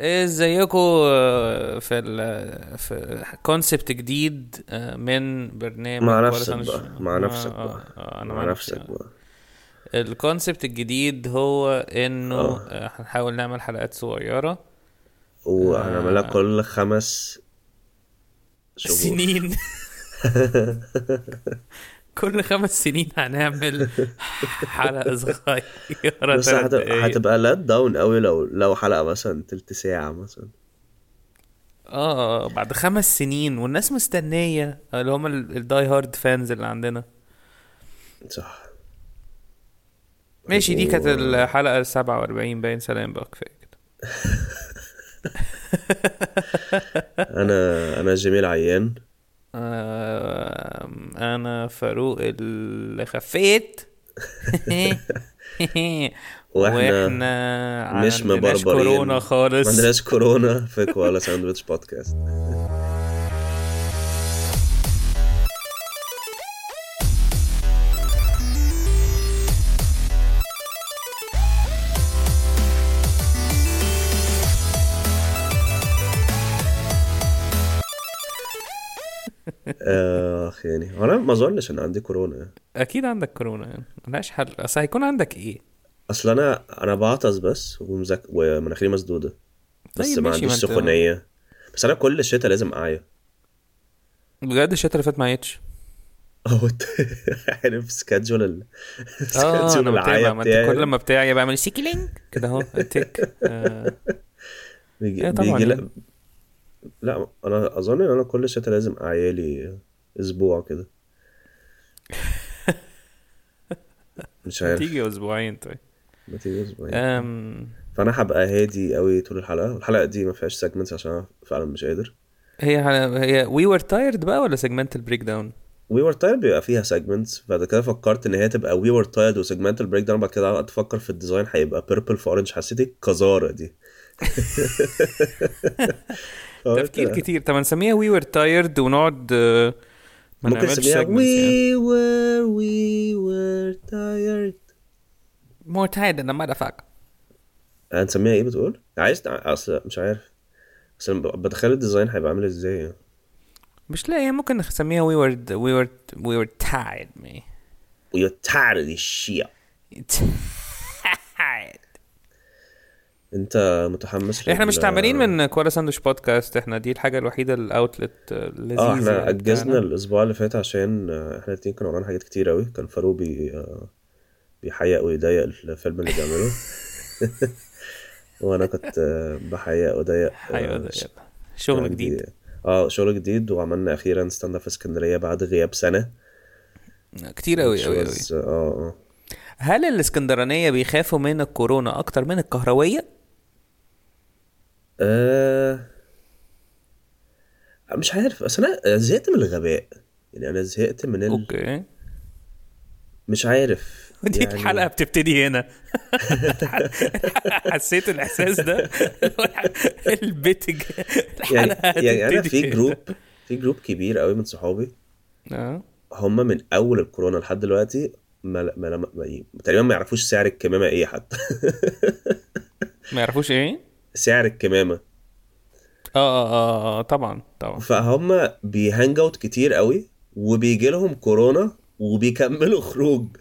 ازيكم في ال في كونسبت جديد آه، من برنامج مع نفسك بقى مع آه، نفسك آه، بقى آه، أنا مع نفسك بقى. الكونسبت الجديد هو إنه آه، هنحاول نعمل حلقات صغيرة. وهنعملها آه، كل خمس شهور. سنين. كل خمس سنين هنعمل حلقة صغيرة بس تلات هت... دقايق هتبقى let down قوي لو لو حلقة مثلا تلت ساعة مثلا. آه بعد خمس سنين والناس مستنية اللي هم ال die hard fans اللي عندنا. صح. ماشي دي كانت الحلقة السبعة وأربعين bye سلام بقى كفاية كده. أنا أنا جميل عيان. آم، أنا فاروق اللي خفيت. وإحنا مش عندناش كورونا مبربرين. ما خالص. عندناش كورونا. في كوالا ساندويتش بودكاست. اخ يعني. هو أنا ما أظنش إن عندي كورونا. يعني. أكيد عندك كورونا. يعني ملهاش حل. أصل هيكون عندك إيه؟ أصل أنا أنا بعطس بس ومزك... ومناخيري مسدودة. بس طيب ما ماشي ما عنديش سخونية. بس أنا كل شتاء لازم اعيا بجد الشتا اللي فات ما عيتش أهو انت عارف schedule ال... schedule متابع العيا بتاعي. كل ما بتاعي بعمل cycling كده أهو تك آه. بيجي, إيه طبعا بيجي لا أنا أظن إن أنا كل شتاء لازم اعيالي أسبوع كده. مش عارف. تيجي أسبوعين طيب. ما تيجي أسبوعين. أم... فأنا هبقى هادي قوي طول الحلقة. الحلقة دي ما فيهاش segments عشان أنا فعلا مش قادر. هي هي we were tired بقى ولا segmental breakdown we were tired بيبقى فيها segments بعد كده فكرت إن هي تبقى we were tired و segmental breakdown بعد كده أفكر في ال design هيبقى purple في orange حسيت القذارة دي. تفكير كتير. طب نسميها وي ور تايرد ونقعد آه، ما ممكن نعملش نسميها يعني we were we were tired. مور تايرد أنا ما فاك هنسميها إيه بتقول؟ عايز أصل مش عارف. بس أنا بتخيل الديزاين هيبقى عامل إزاي يعني. مش لا هي ممكن نسميها وي ور وي ور وي ور تايرد مي we are tired of this shit. تايرد انت متحمس إحنا مش تعبانين من كولا ساندويتش بودكاست إحنا دي الحاجة الوحيدة ال outlet آه اللذيذة إحنا يعني. أجزنا الأسبوع اللي فات عشان آه، إحنا الاتنين كنا ورانا حاجات كتير قوي كان فاروق بي آه، بيحيق ويضيق الفيلم اللي بيعمله وأنا كنت آه، بحيق وضيق آه، يلا. كان شغل جديد. آه شغل جديد. وعملنا أخيرا stand up في اسكندرية بعد غياب سنة. كتير قوي قوي قوي آه آه. هل الإسكندرانية بيخافوا من الكورونا أكتر من القهروية؟ آه، مش عارف. بس أنا زهقت من الغباء. يعني أنا زهقت من ال... أوكي. مش عارف. دي يعني بتبتدي هنا. حسيت الإحساس ده. البيت يعني يعني أنا في جروب في جروب كبير قوي من صحابي. آه. هم من أول الكورونا لحد دلوقتي ما ما ما ما تقريبا ما يعرفوش سعر الكمامة إيه حتى. ما يعرفوش إيه؟ سعر الكمامة. آه آه آه آه، طبعا طبعا. فهم بي hang out كتير قوي وبيجي لهم كورونا وبيكملوا خروج.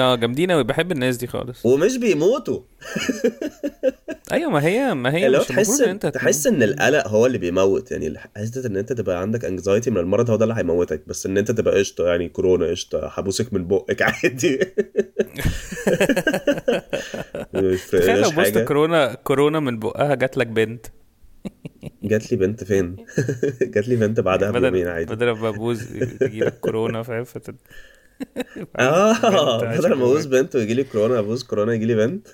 آه جامدين قوي بحب الناس دي خالص. ومش بيموتوا. أيوه ما هي ما هي مش تحس إن أنت تحس إن القلق هو اللي بيموت. يعني حتة إن أنت تبقى عندك anxiety من المرض هو ده اللي هيموتك. بس إن أنت تبقى قشطة يعني كورونا قشطة هبوسك من بقك عادي. تخيل لو بوست حاجة. كورونا كورونا من بقها جات لك بنت. جات لي بنت فين؟ جات لي بنت بعدها بيومين عادي. بدل ما ببوز يجيلك كورونا فاهم؟ فتت... آه بدل ما ابوس جواك بنت ويجي لي كورونا ابوس كورونا يجي لي بنت.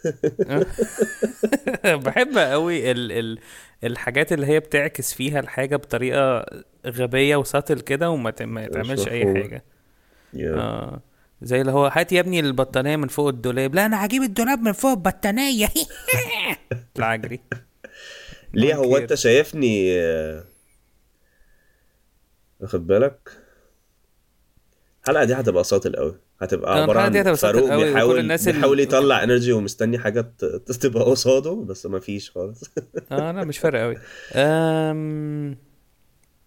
بحب قوي ال ال الحاجات اللي هي بتعكس فيها الحاجة بطريقة غبية و subtle كده وما ت- ما مش يتعملش أي مفهوم. حاجة. يا آه. زي اللي هو هات يا ابني البطانية من فوق الدولاب. لا أنا هجيب الدولاب من فوق البطانية. اطلع أجري. ليه هو أنت شايفني آه، واخد بالك؟ الحلقة دي هتبقى ساطل قوي هتبقى عبارة عن فاروق بيحاول الناس اللي- بيحاول يطلع انرجي ومستني حاجة تبقى قصاده بس ما فيش خالص. آه لا مش فارق قوي.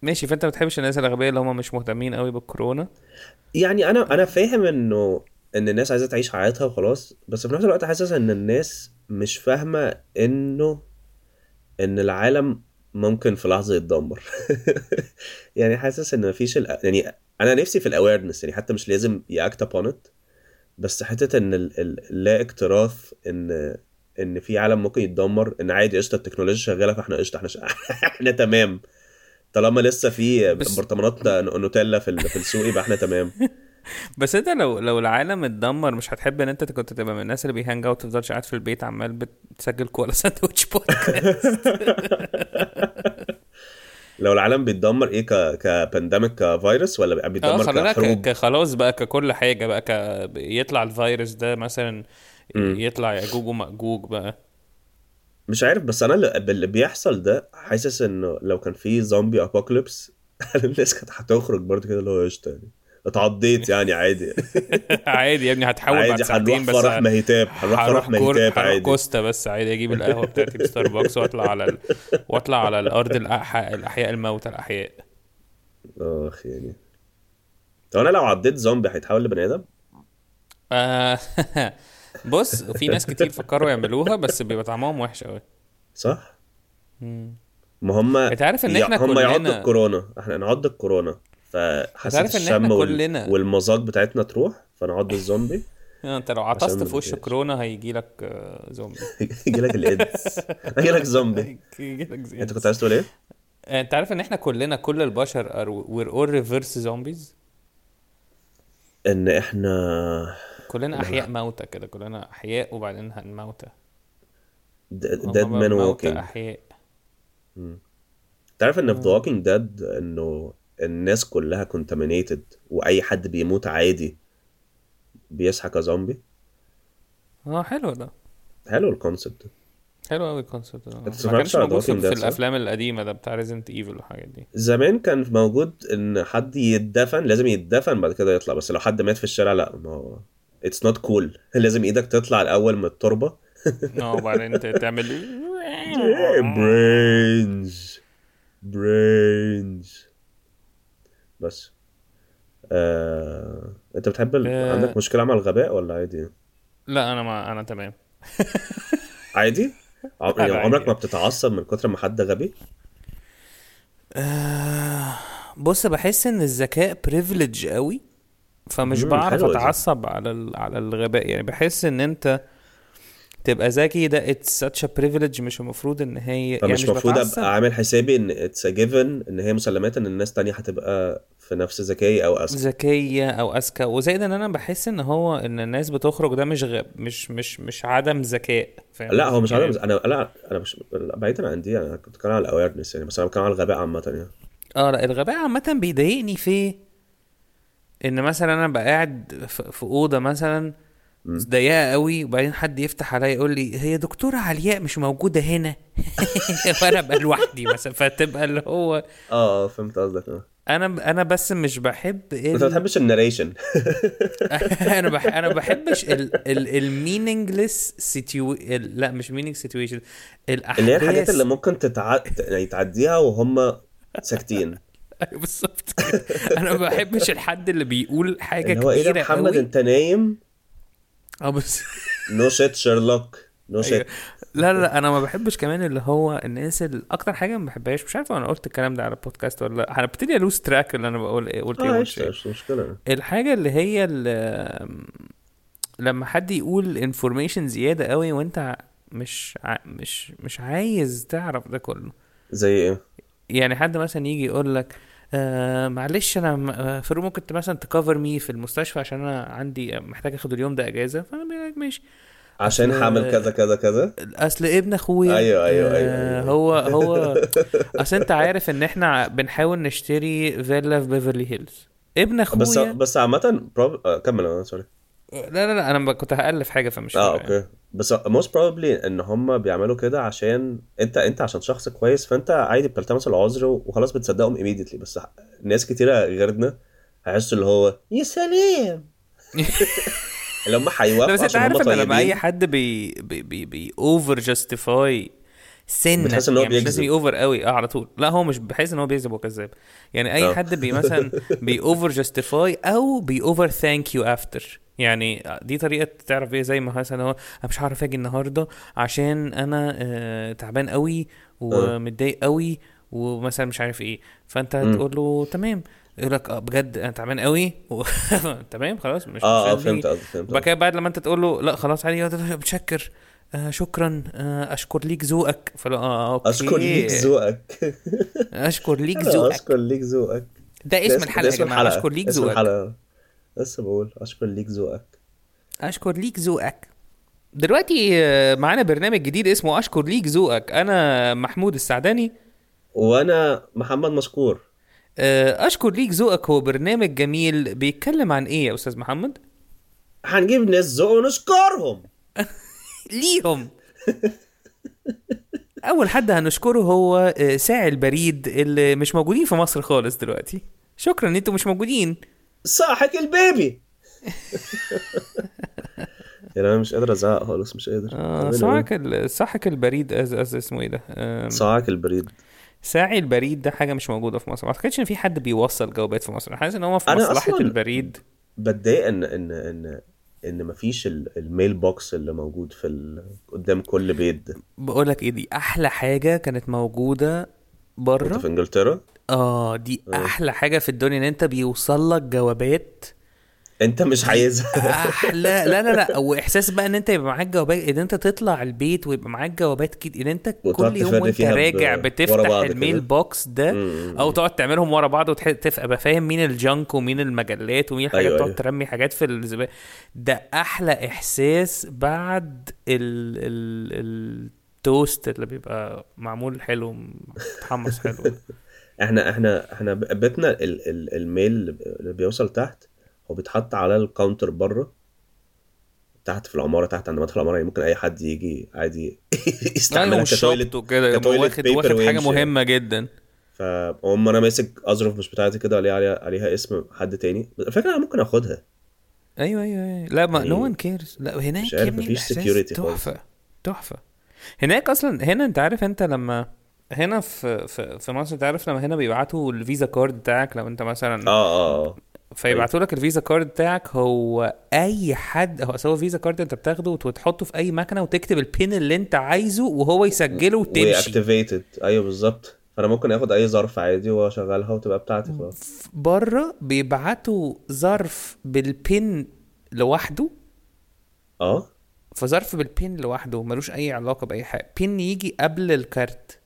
ماشي فأنت ما بتحبش الناس الأغبياء اللي هم مش مهتمين قوي بالكورونا؟ يعني أنا أنا فاهم إنه إن الناس عايزة تعيش حياتها وخلاص بس في نفس الوقت حاسس إن الناس مش فاهمة إنه إن العالم ممكن في لحظة يتدمر. يعني حاسس إن مفيش ال... يعني أنا نفسي في الاويرنس يعني حتى مش لازم ياكت ابون ات بس حتة إن ال... ال... لا اكتراث إن إن في عالم ممكن يتدمر إن عادي قشطة التكنولوجيا شغالة فإحنا قشطة إحنا ش... إحنا تمام. طالما لسه في بس- برطمانات نوتيلا في في السوق يبقى إحنا تمام. بس انت لو لو العالم اتدمر مش هتحب ان انت كنت تبقى من الناس اللي بي hang out تفضلش قاعد في البيت عمال بتسجل كولا ساندوتش بودكاست لو العالم بيتدمر إيه ك ك pandemic كفيروس ولا بيتدمر ك- كحروب؟ خلاص بقى ككل حاجة بقى ك يطلع الفيروس ده مثلا. يطلع ياجوج وماجوج بقى. مش عارف بس أنا اللي اللي بيحصل ده حاسس إنه لو كان في زومبي ابوكاليبس الناس كانت هتخرج برضه كده اللي هو قشطة يعني. اتعضيت يعني عادي عادي يا ابني هتحول بعد عادي ساعتين هنروح بس فرح مهتاب هنروح فرح هروح عادي. كوستا بس عادي أجيب القهوة بتاعتي بستاربكس واطلع على ال... واطلع على الأرض الأحياء الأحياء الموتى الأحياء. آخ يعني. طب أنا لو عديت زومبي هيتحول لبني آدم؟ آه، بص في ناس كتير فكروا يعملوها بس بيبقى طعمهم وحش قوي صح؟ ما هم أنت عارف إن إحنا هم كلنا- يعضوا الكورونا. إحنا نعض الكورونا. فحاسه عارف إن إحنا الشم وال... كلنا- والمزاج بتاعتنا تروح فنعض الزومبي. أنت لو عطست في وش. كورونا هيجي لك زومبي. يجي لك الإيدز. يجي لك زومبي. هيجي لك أنت كنت عايز تقول إيه؟ أنت عارف إن إحنا كلنا كل البشر are we're all reverse zombies إن إحنا كلنا أحياء موتى كده كلنا أحياء وبعدين هنموتى dead man walking أحياء. تعرف إن في ذا ووكينج ديد إنه الناس كلها contaminated وأي حد بيموت عادي بيصحى كزومبي آه حلو ده. حلو ال concept حلو قوي ال concept ده ما كانش موجود في, في؟ الأفلام القديمة ده بتاع Resident Evil والحاجات دي. زمان كان موجود إن حد يتدفن لازم يتدفن بعد كده يطلع بس لو حد مات في الشارع لا ما هو it's not cool لازم إيدك تطلع الأول من التربة. آه وبعدين تعمل brains brains بس. آه... انت بتحب ال... آه. عندك مشكلة مع الغباء ولا عادي؟ لا أنا ما أنا تمام. عادي؟ عم... يعني. عمرك ما بتتعصب من كتر ما حد غبي؟ آه، بص بحس ان الذكاء privilege قوي. فمش بعرف. أتعصب على ال... على الغباء. يعني بحس إن أنت تبقى ذكي ده it's such a privilege مش المفروض إن هي يعني مش المفروض أبقى عامل حسابي إن it's given إن هي مسلمات إن الناس تانية هتبقى في نفس ذكائي أو أذكى. ذكية أو أذكى. وزائد إن أنا بحس إن هو إن الناس بتخرج ده مش غب مش مش مش عدم ذكاء. لا هو مش يعني عارف أنا لا أنا مش بعيدا عن دي أنا كنت بتكلم على الاويرنس يعني بس أنا بتكلم على الغباء عامة يعني. آه لا الغباء عامة بيضايقني في إن مثلا أنا بقى قاعد في أوضة مثلا ضيقة قوي وبعدين حد يفتح عليا يقول لي هي دكتورة علياء مش موجودة هنا. وأنا أبقى لوحدي مثلا. فتبقى اللي هو آه فهمت قصدك. آه. أنا أنا بس مش بحب انت ما ال... بتحبش الناريشن. أنا بح... أنا ما بحبش ال ال المينينجلس سيتيو لا مش مينينج سيتويشن الاحداث اللي هي الحاجات اللي ممكن تتع... يعني تعديها وهم ساكتين. بالظبط. كده. أنا ما بحبش الحد اللي بيقول حاجة اللي هو إيه ده محمد؟ قوي. أنت نايم؟ آه بس نو شيت شيرلوك نو أيوة. شيت لا لا أنا ما بحبش كمان اللي هو الناس اللي أكتر حاجة ما بحبهاش مش عارف أنا قلت الكلام ده على البودكاست ولا لأ. هنبتدي ألوز تراك اللي أنا بقول إيه قلت إيه قشطة، إيه. مش مشكلة. الحاجة اللي هي اللي لما حد يقول information زيادة قوي وأنت مش ع... مش مش عايز تعرف ده كله. زي إيه؟ يعني حد مثلا يجي يقول لك آه معلش أنا آه، فاروق ممكن مثلا ت cover me في المستشفى عشان أنا عندي محتاج آخد اليوم ده إجازة فأنا بقول لك ماشي. عشان حامل كذا كذا كذا؟ أصل ابن أخويا. أيوة، أيوة، أيوة، آه، أيوة. هو هو أصل أنت عارف إن إحنا بنحاول نشتري فيلا في بيفرلي هيلز. ابن بس أخويا. بس عامة prob- آه، كمل أنا سوري. لا لا لا أنا كنت هألف حاجة فمش آه يعني. okay. بس most probably إن هم بيعملوا كده عشان انت أنت عشان شخص كويس فأنت عادي بتلتمس العذر وخلاص بتصدقهم immediately. بس ناس كتيرة غيرنا هيحسوا اللي هو يا سلام! اللي هم لا هيوافقوا بس أنت عارف إن لما أي حد بي بي بي, بي over justify حاجة بتحس إن هو يعني مش لازم. over قوي. آه على طول. لا هو مش بحيث إن هو بيكذب وكذاب يعني أي آه. حد بي مثلا بي over justify أو بي over thank you after يعني دي طريقة تعرف إيه زي ما مثلا هو أنا مش هعرف أجي النهارده عشان أنا آه تعبان قوي ومتضايق قوي ومثلا مش عارف إيه. فأنت. تقول له تمام. يقول لك آه بجد أنا تعبان قوي و... تمام خلاص مش آه آه فهمت. قصدك فهمت قصدك. كده بعد لما أنت تقول له لا خلاص عادي متشكر آه شكرا آه أشكر ليك ذوقك. فلا آه okay. أشكر ليك ذوقك. أشكر ليك ذوقك. أشكر ليك ذوقك. ده اسم الحلقة يا جماعة. أشكر ليك ذوقك. لسه بقول أشكر ليك ذوقك. أشكر ليك ذوقك. دلوقتي آه، معانا برنامج جديد اسمه أشكر ليك ذوقك. أنا محمود السعداني. وأنا محمد مشكور. آه، أشكر ليك ذوقك. هو برنامج جميل. بيتكلم عن إيه يا أستاذ محمد؟ هنجيب ناس ذوق ونشكرهم. ليهم. أول حد هنشكره هو آه، ساعي البريد اللي مش موجودين في مصر خالص دلوقتي. شكرا ان إنتوا مش موجودين. صاحك البيبي. يعني أنا مش قادر أزعق خالص مش قادر. آه عمال صاحك ال- صاحك البريد أز أز اسمه إيه ده؟ صاحك البريد. ساعي البريد ده حاجة مش موجودة في مصر. ما أعتقدش إن في حد بيوصل جوابات في مصر. أنا حاسس إن هو في أنا مصلحة أصلاً- البريد. بتضايق ان ان ان إن مفيش ال- الميل بوكس اللي موجود في ال... قدام كل بيت ده. بقول لك إيه دي أحلى حاجة كانت موجودة بره. في إنجلترا؟ آه دي آه. أحلى حاجة في الدنيا إن أنت بيوصل لك جوابات أنت مش عايزها أحلى لا لا لا وإحساس بقى إن أنت يبقى معاك جوابات إن أنت تطلع البيت ويبقى معاك جوابات كده إن أنت كل يوم وأنت راجع بتفتح ال mail كده. box ده مم. أو تقعد تعملهم ورا بعض وتبقى فاهم مين ال junk ومين المجلات ومين الحاجات أيوة، تقعد أيوة. ترمي حاجات في الزبالة ده أحلى إحساس بعد ال ال التوست اللي بيبقى معمول حلو متحمص حلو إحنا إحنا إحنا بيتنا ال... ال... ال mail اللي بيوصل تحت هو بيتحط على ال counter بره تحت في العمارة تحت عند مدخل العمارة. يعني ممكن أي حد يجي عادي يستعملها ك toilet شطه كده يبقى ك toilet واخد واخد حاجة. مهمة جدا. فهم أنا ماسك أظرف مش بتاعتي كده عليها عليها, عليها اسم حد تاني. الفكرة أنا ممكن آخدها. أيوه أيوه أيوه. لا ما no one cares لا هناك مش عارف، مفيش خالص. تحفة تحفة. هناك أصلا هنا أنت عارف أنت لما هنا في في, في مصر انت عارف لما هنا بيبعتوا ال Visa card بتاعك؟ لو انت مثلا آه آه آه. فيبعتوا لك ال Visa card بتاعك هو أي حد هو سوى Visa card انت بتاخده وتحطه في أي مكنة وتكتب ال PIN اللي انت عايزه وهو يسجله وتمشي. و activated أيوه بالظبط. فأنا ممكن آخد أي ظرف عادي واشغلها وتبقى بتاعتي خلاص. بره بيبعتوا ظرف بال PIN لوحده. آه. فظرف بال PIN لوحده ملوش أي علاقة بأي حاجة. PIN يجي قبل الكارت.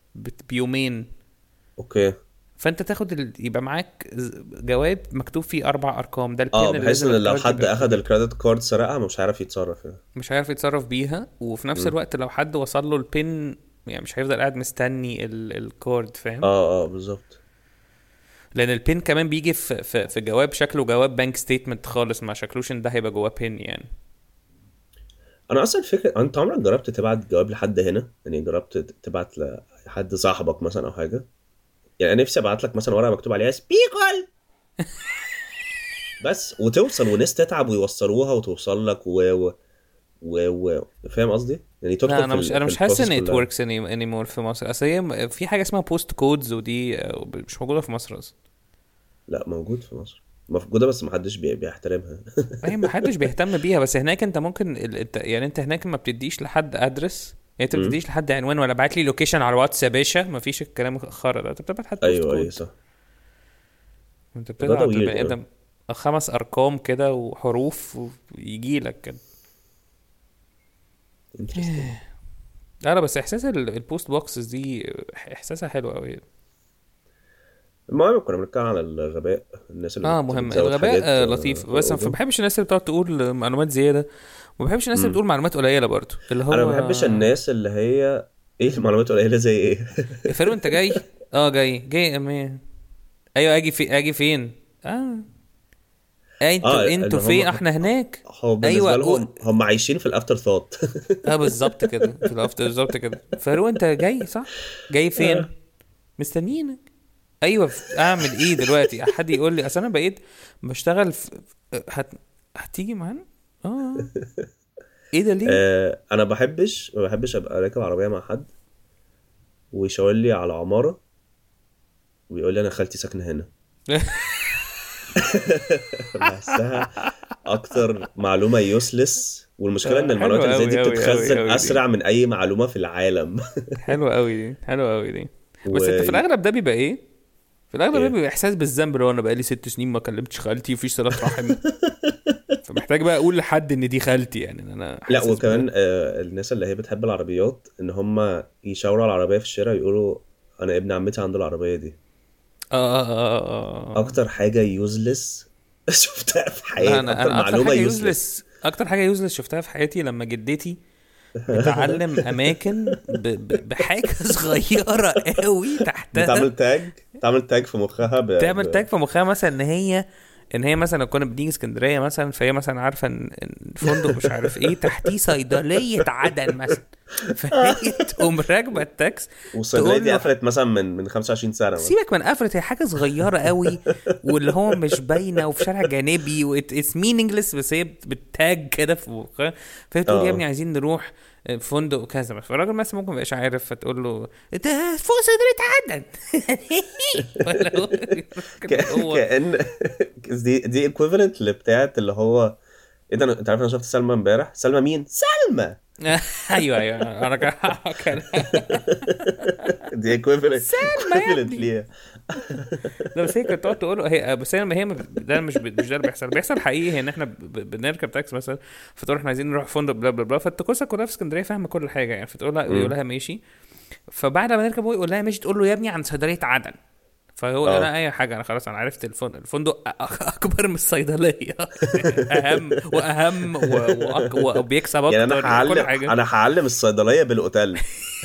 بيومين. okay. فأنت تاخد ال... يبقى معاك جواب مكتوب فيه أربع أرقام. ده ال PIN آه بحيث إن لو حد أخد ال credit card سرقها مش هيعرف يتصرف يعني. مش عارف يتصرف بيها وفي نفس الوقت لو حد وصل له ال PIN يعني مش هيفضل قاعد مستني ال... ال card فاهم؟ آه آه بالظبط. لأن ال PIN كمان بيجي في في, في جواب شكله جواب bank statement خالص ما شكلوش إن ده هيبقى جواه PIN يعني. أنا أصلا فكرة أنت عمرك جربت تبعت جواب لحد هنا؟ يعني جربت تبعت لحد صاحبك مثلا أو حاجة؟ يعني أنا نفسي أبعت لك مثلا ورقة مكتوب عليها سبيكول بس وتوصل وناس تتعب ويوصلوها وتوصل لك و و و, و... فاهم قصدي؟ يعني تدخل لا أنا مش أنا مش حاسس إن it. works anymore في مصر. أصل هي في حاجة اسمها post codes ودي آه، مش موجودة في مصر أصلا. لا موجود في مصر. موجوده بس محدش بي... بيحترمها هي ما حدش بيهتم بيها بس هناك أنت ممكن يعني أنت هناك ما بتديش لحد address يعني أنت ما. بتديش لحد عنوان ولا بعت لي location على الواتس يا باشا ما فيش الكلام الخرا ده أنت بتبعت حد أيوه أيوه صح أنت بتبعت أوي. آدم خمس أرقام كده وحروف ويجي لك كده. لا لا بس إحساس ال- ال post boxes دي إحساسها حلو قوي المهم كنا بنتكلم على الغباء الناس اللي آه مهم. الغباء آه آه، لطيف. فوق بس ما. بحبش الناس اللي بتقعد تقول معلومات زيادة وما بحبش الناس اللي. بتقول معلومات قليلة برضو. اللي هو أنا ما بحبش الناس اللي هي إيه المعلومات قليلة زي إيه؟ فارو أنت جاي؟ آه جاي. جاي امين أيوه أجي في أجي فين؟ آه. أنتوا آه، أنتوا فين إحنا هناك؟ هو بالنسبة أيوة، لهم هم عايشين في ال afterthought آه بالظبط كده. في الأفت- بالظبط كده. فارو أنت جاي صح؟ جاي فين؟ آه. مستنيينك. أيوه أعمل إيه دلوقتي؟ حد يقول لي أصل أنا بقيت بشتغل في هت... هتيجي معانا؟ آه. إيه ده ليه؟ آه أنا بحبش ما بحبش أبقى راكب عربية مع حد ويشاور لي على عمارة ويقول لي أنا خالتي ساكنة هنا. بحسها أكتر معلومة يوسلس والمشكلة إن آه، المعلومات اللي زي دي بتتخزن. أسرع من أي معلومة في العالم. حلوة قوي دي حلوة قوي دي. بس و- أنت في الأغلب ده بيبقى إيه؟ في الأغلب إيه؟ بيبقى إحساس بالذنب اللي هو أنا بقالي ست سنين ما كلمتش خالتي ومفيش صله رحم. فمحتاج بقى أقول لحد إن دي خالتي يعني إن أنا لا وكمان آه الناس اللي هي بتحب العربيات إن هم يشاوروا على العربية في الشارع يقولوا أنا ابن عمتي عنده العربية دي. آه آه آه آه آه. أكتر حاجة useless شفتها في حياتي أنا أنا أكتر معلومة useless أكتر حاجة useless شفتها في حياتي لما جدتي بتعلم أماكن ب... ب... بحاجة صغيرة قوي تحتها. بتعمل tag تعمل tag في مخها ب... تعمل ب- tag في مخها مثلا إن هي إن هي مثلا لو كنا بنيجي اسكندرية مثلا فهي مثلا عارفة إن إن الفندق مش عارف إيه تحتيه صيدليه عدن مثلا فهي تقوم راكبة التاكس والصيدليه دي قفلت مثلا من من 25 سنة مثلا. سيبك من قفلت هي حاجة صغيرة قوي واللي هو مش باينة وفي شارع جانبي و it's meaningless بس هي بت- بتتاج كده في فهي تقول آه. يا ابني عايزين نروح فندق كذا فالراجل مثلا ممكن ميبقاش عارف فتقول له ده فوق عدن ولا هو- كان دي دي equivalent لبتاعت اللي هو إيه ده أنت عارف أنا شفت سلمى امبارح؟ سلمى مين؟ سلمى! أيوه أيوه. أنا دي equivalent ابني. ليها. لا بس هي كانت تقعد تقول هي بس هي هي ده مش مش ده اللي بيحصل. بيحصل حقيقي هي إن إحنا بنركب تاكسي مثلا فتقول إحنا عايزين نروح فندق blah blah blah فالتكوسه كلها في اسكندرية فاهمة كل حاجة يعني. فتقول لها يقول لها ماشي. فبعد ما نركب هو يقول لها ماشي تقول له يا ابني عن صيدلية عدن. فهو آه. يقول لها أي حاجة أنا خلاص أنا عرفت الفندق أكبر من الصيدلية. أهم وأهم وبيكسب أكتر يعني أنا هعلم حاجة. أنا هعلم الصيدلية بالأوتيل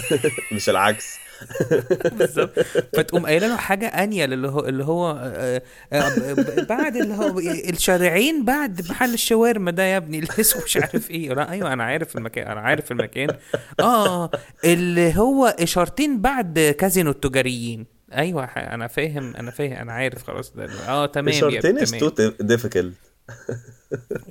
مش العكس. بالظبط. فتقوم قايلة له حاجة انيل اللي هو اللي هو آه، آه، ب- بعد اللي هو الشارعين بعد محل الشاورما ده يا ابني اللي اسمه مش عارف إيه. لا أيوه أنا عارف المكان أنا عارف المكان. آه اللي هو إشارتين بعد كازينو التجاريين. أيوه أنا فاهم أنا فاهم أنا عارف خلاص ده آه تمام اشارتين تمام. too difficult.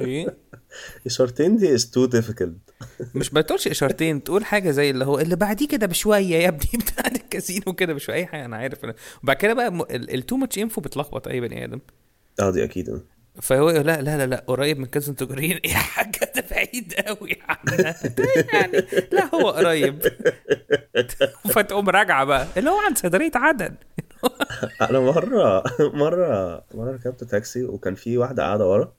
إيه؟ اشارتين دي is too difficult. مش بتقولش اشارتين تقول حاجة زي اللي هو اللي بعديه كده بشوية يا ابني بتاع الكازينو كده بشوية أي حاجة أنا عارف. وبعد كده بقى التو ماتش انفو بتلخبط أي بني آدم. آه دي أكيد. فهو لا لا لا لا قريب من كازينو تجاريين. يا حاجة ده بعيد قوي عنها يعني لا هو قريب. فتقوم راجعة بقى. اللي هو عند صيدليه عدن. أنا مرة مرة مرة ركبت تاكسي وكان في واحدة قاعدة ورا.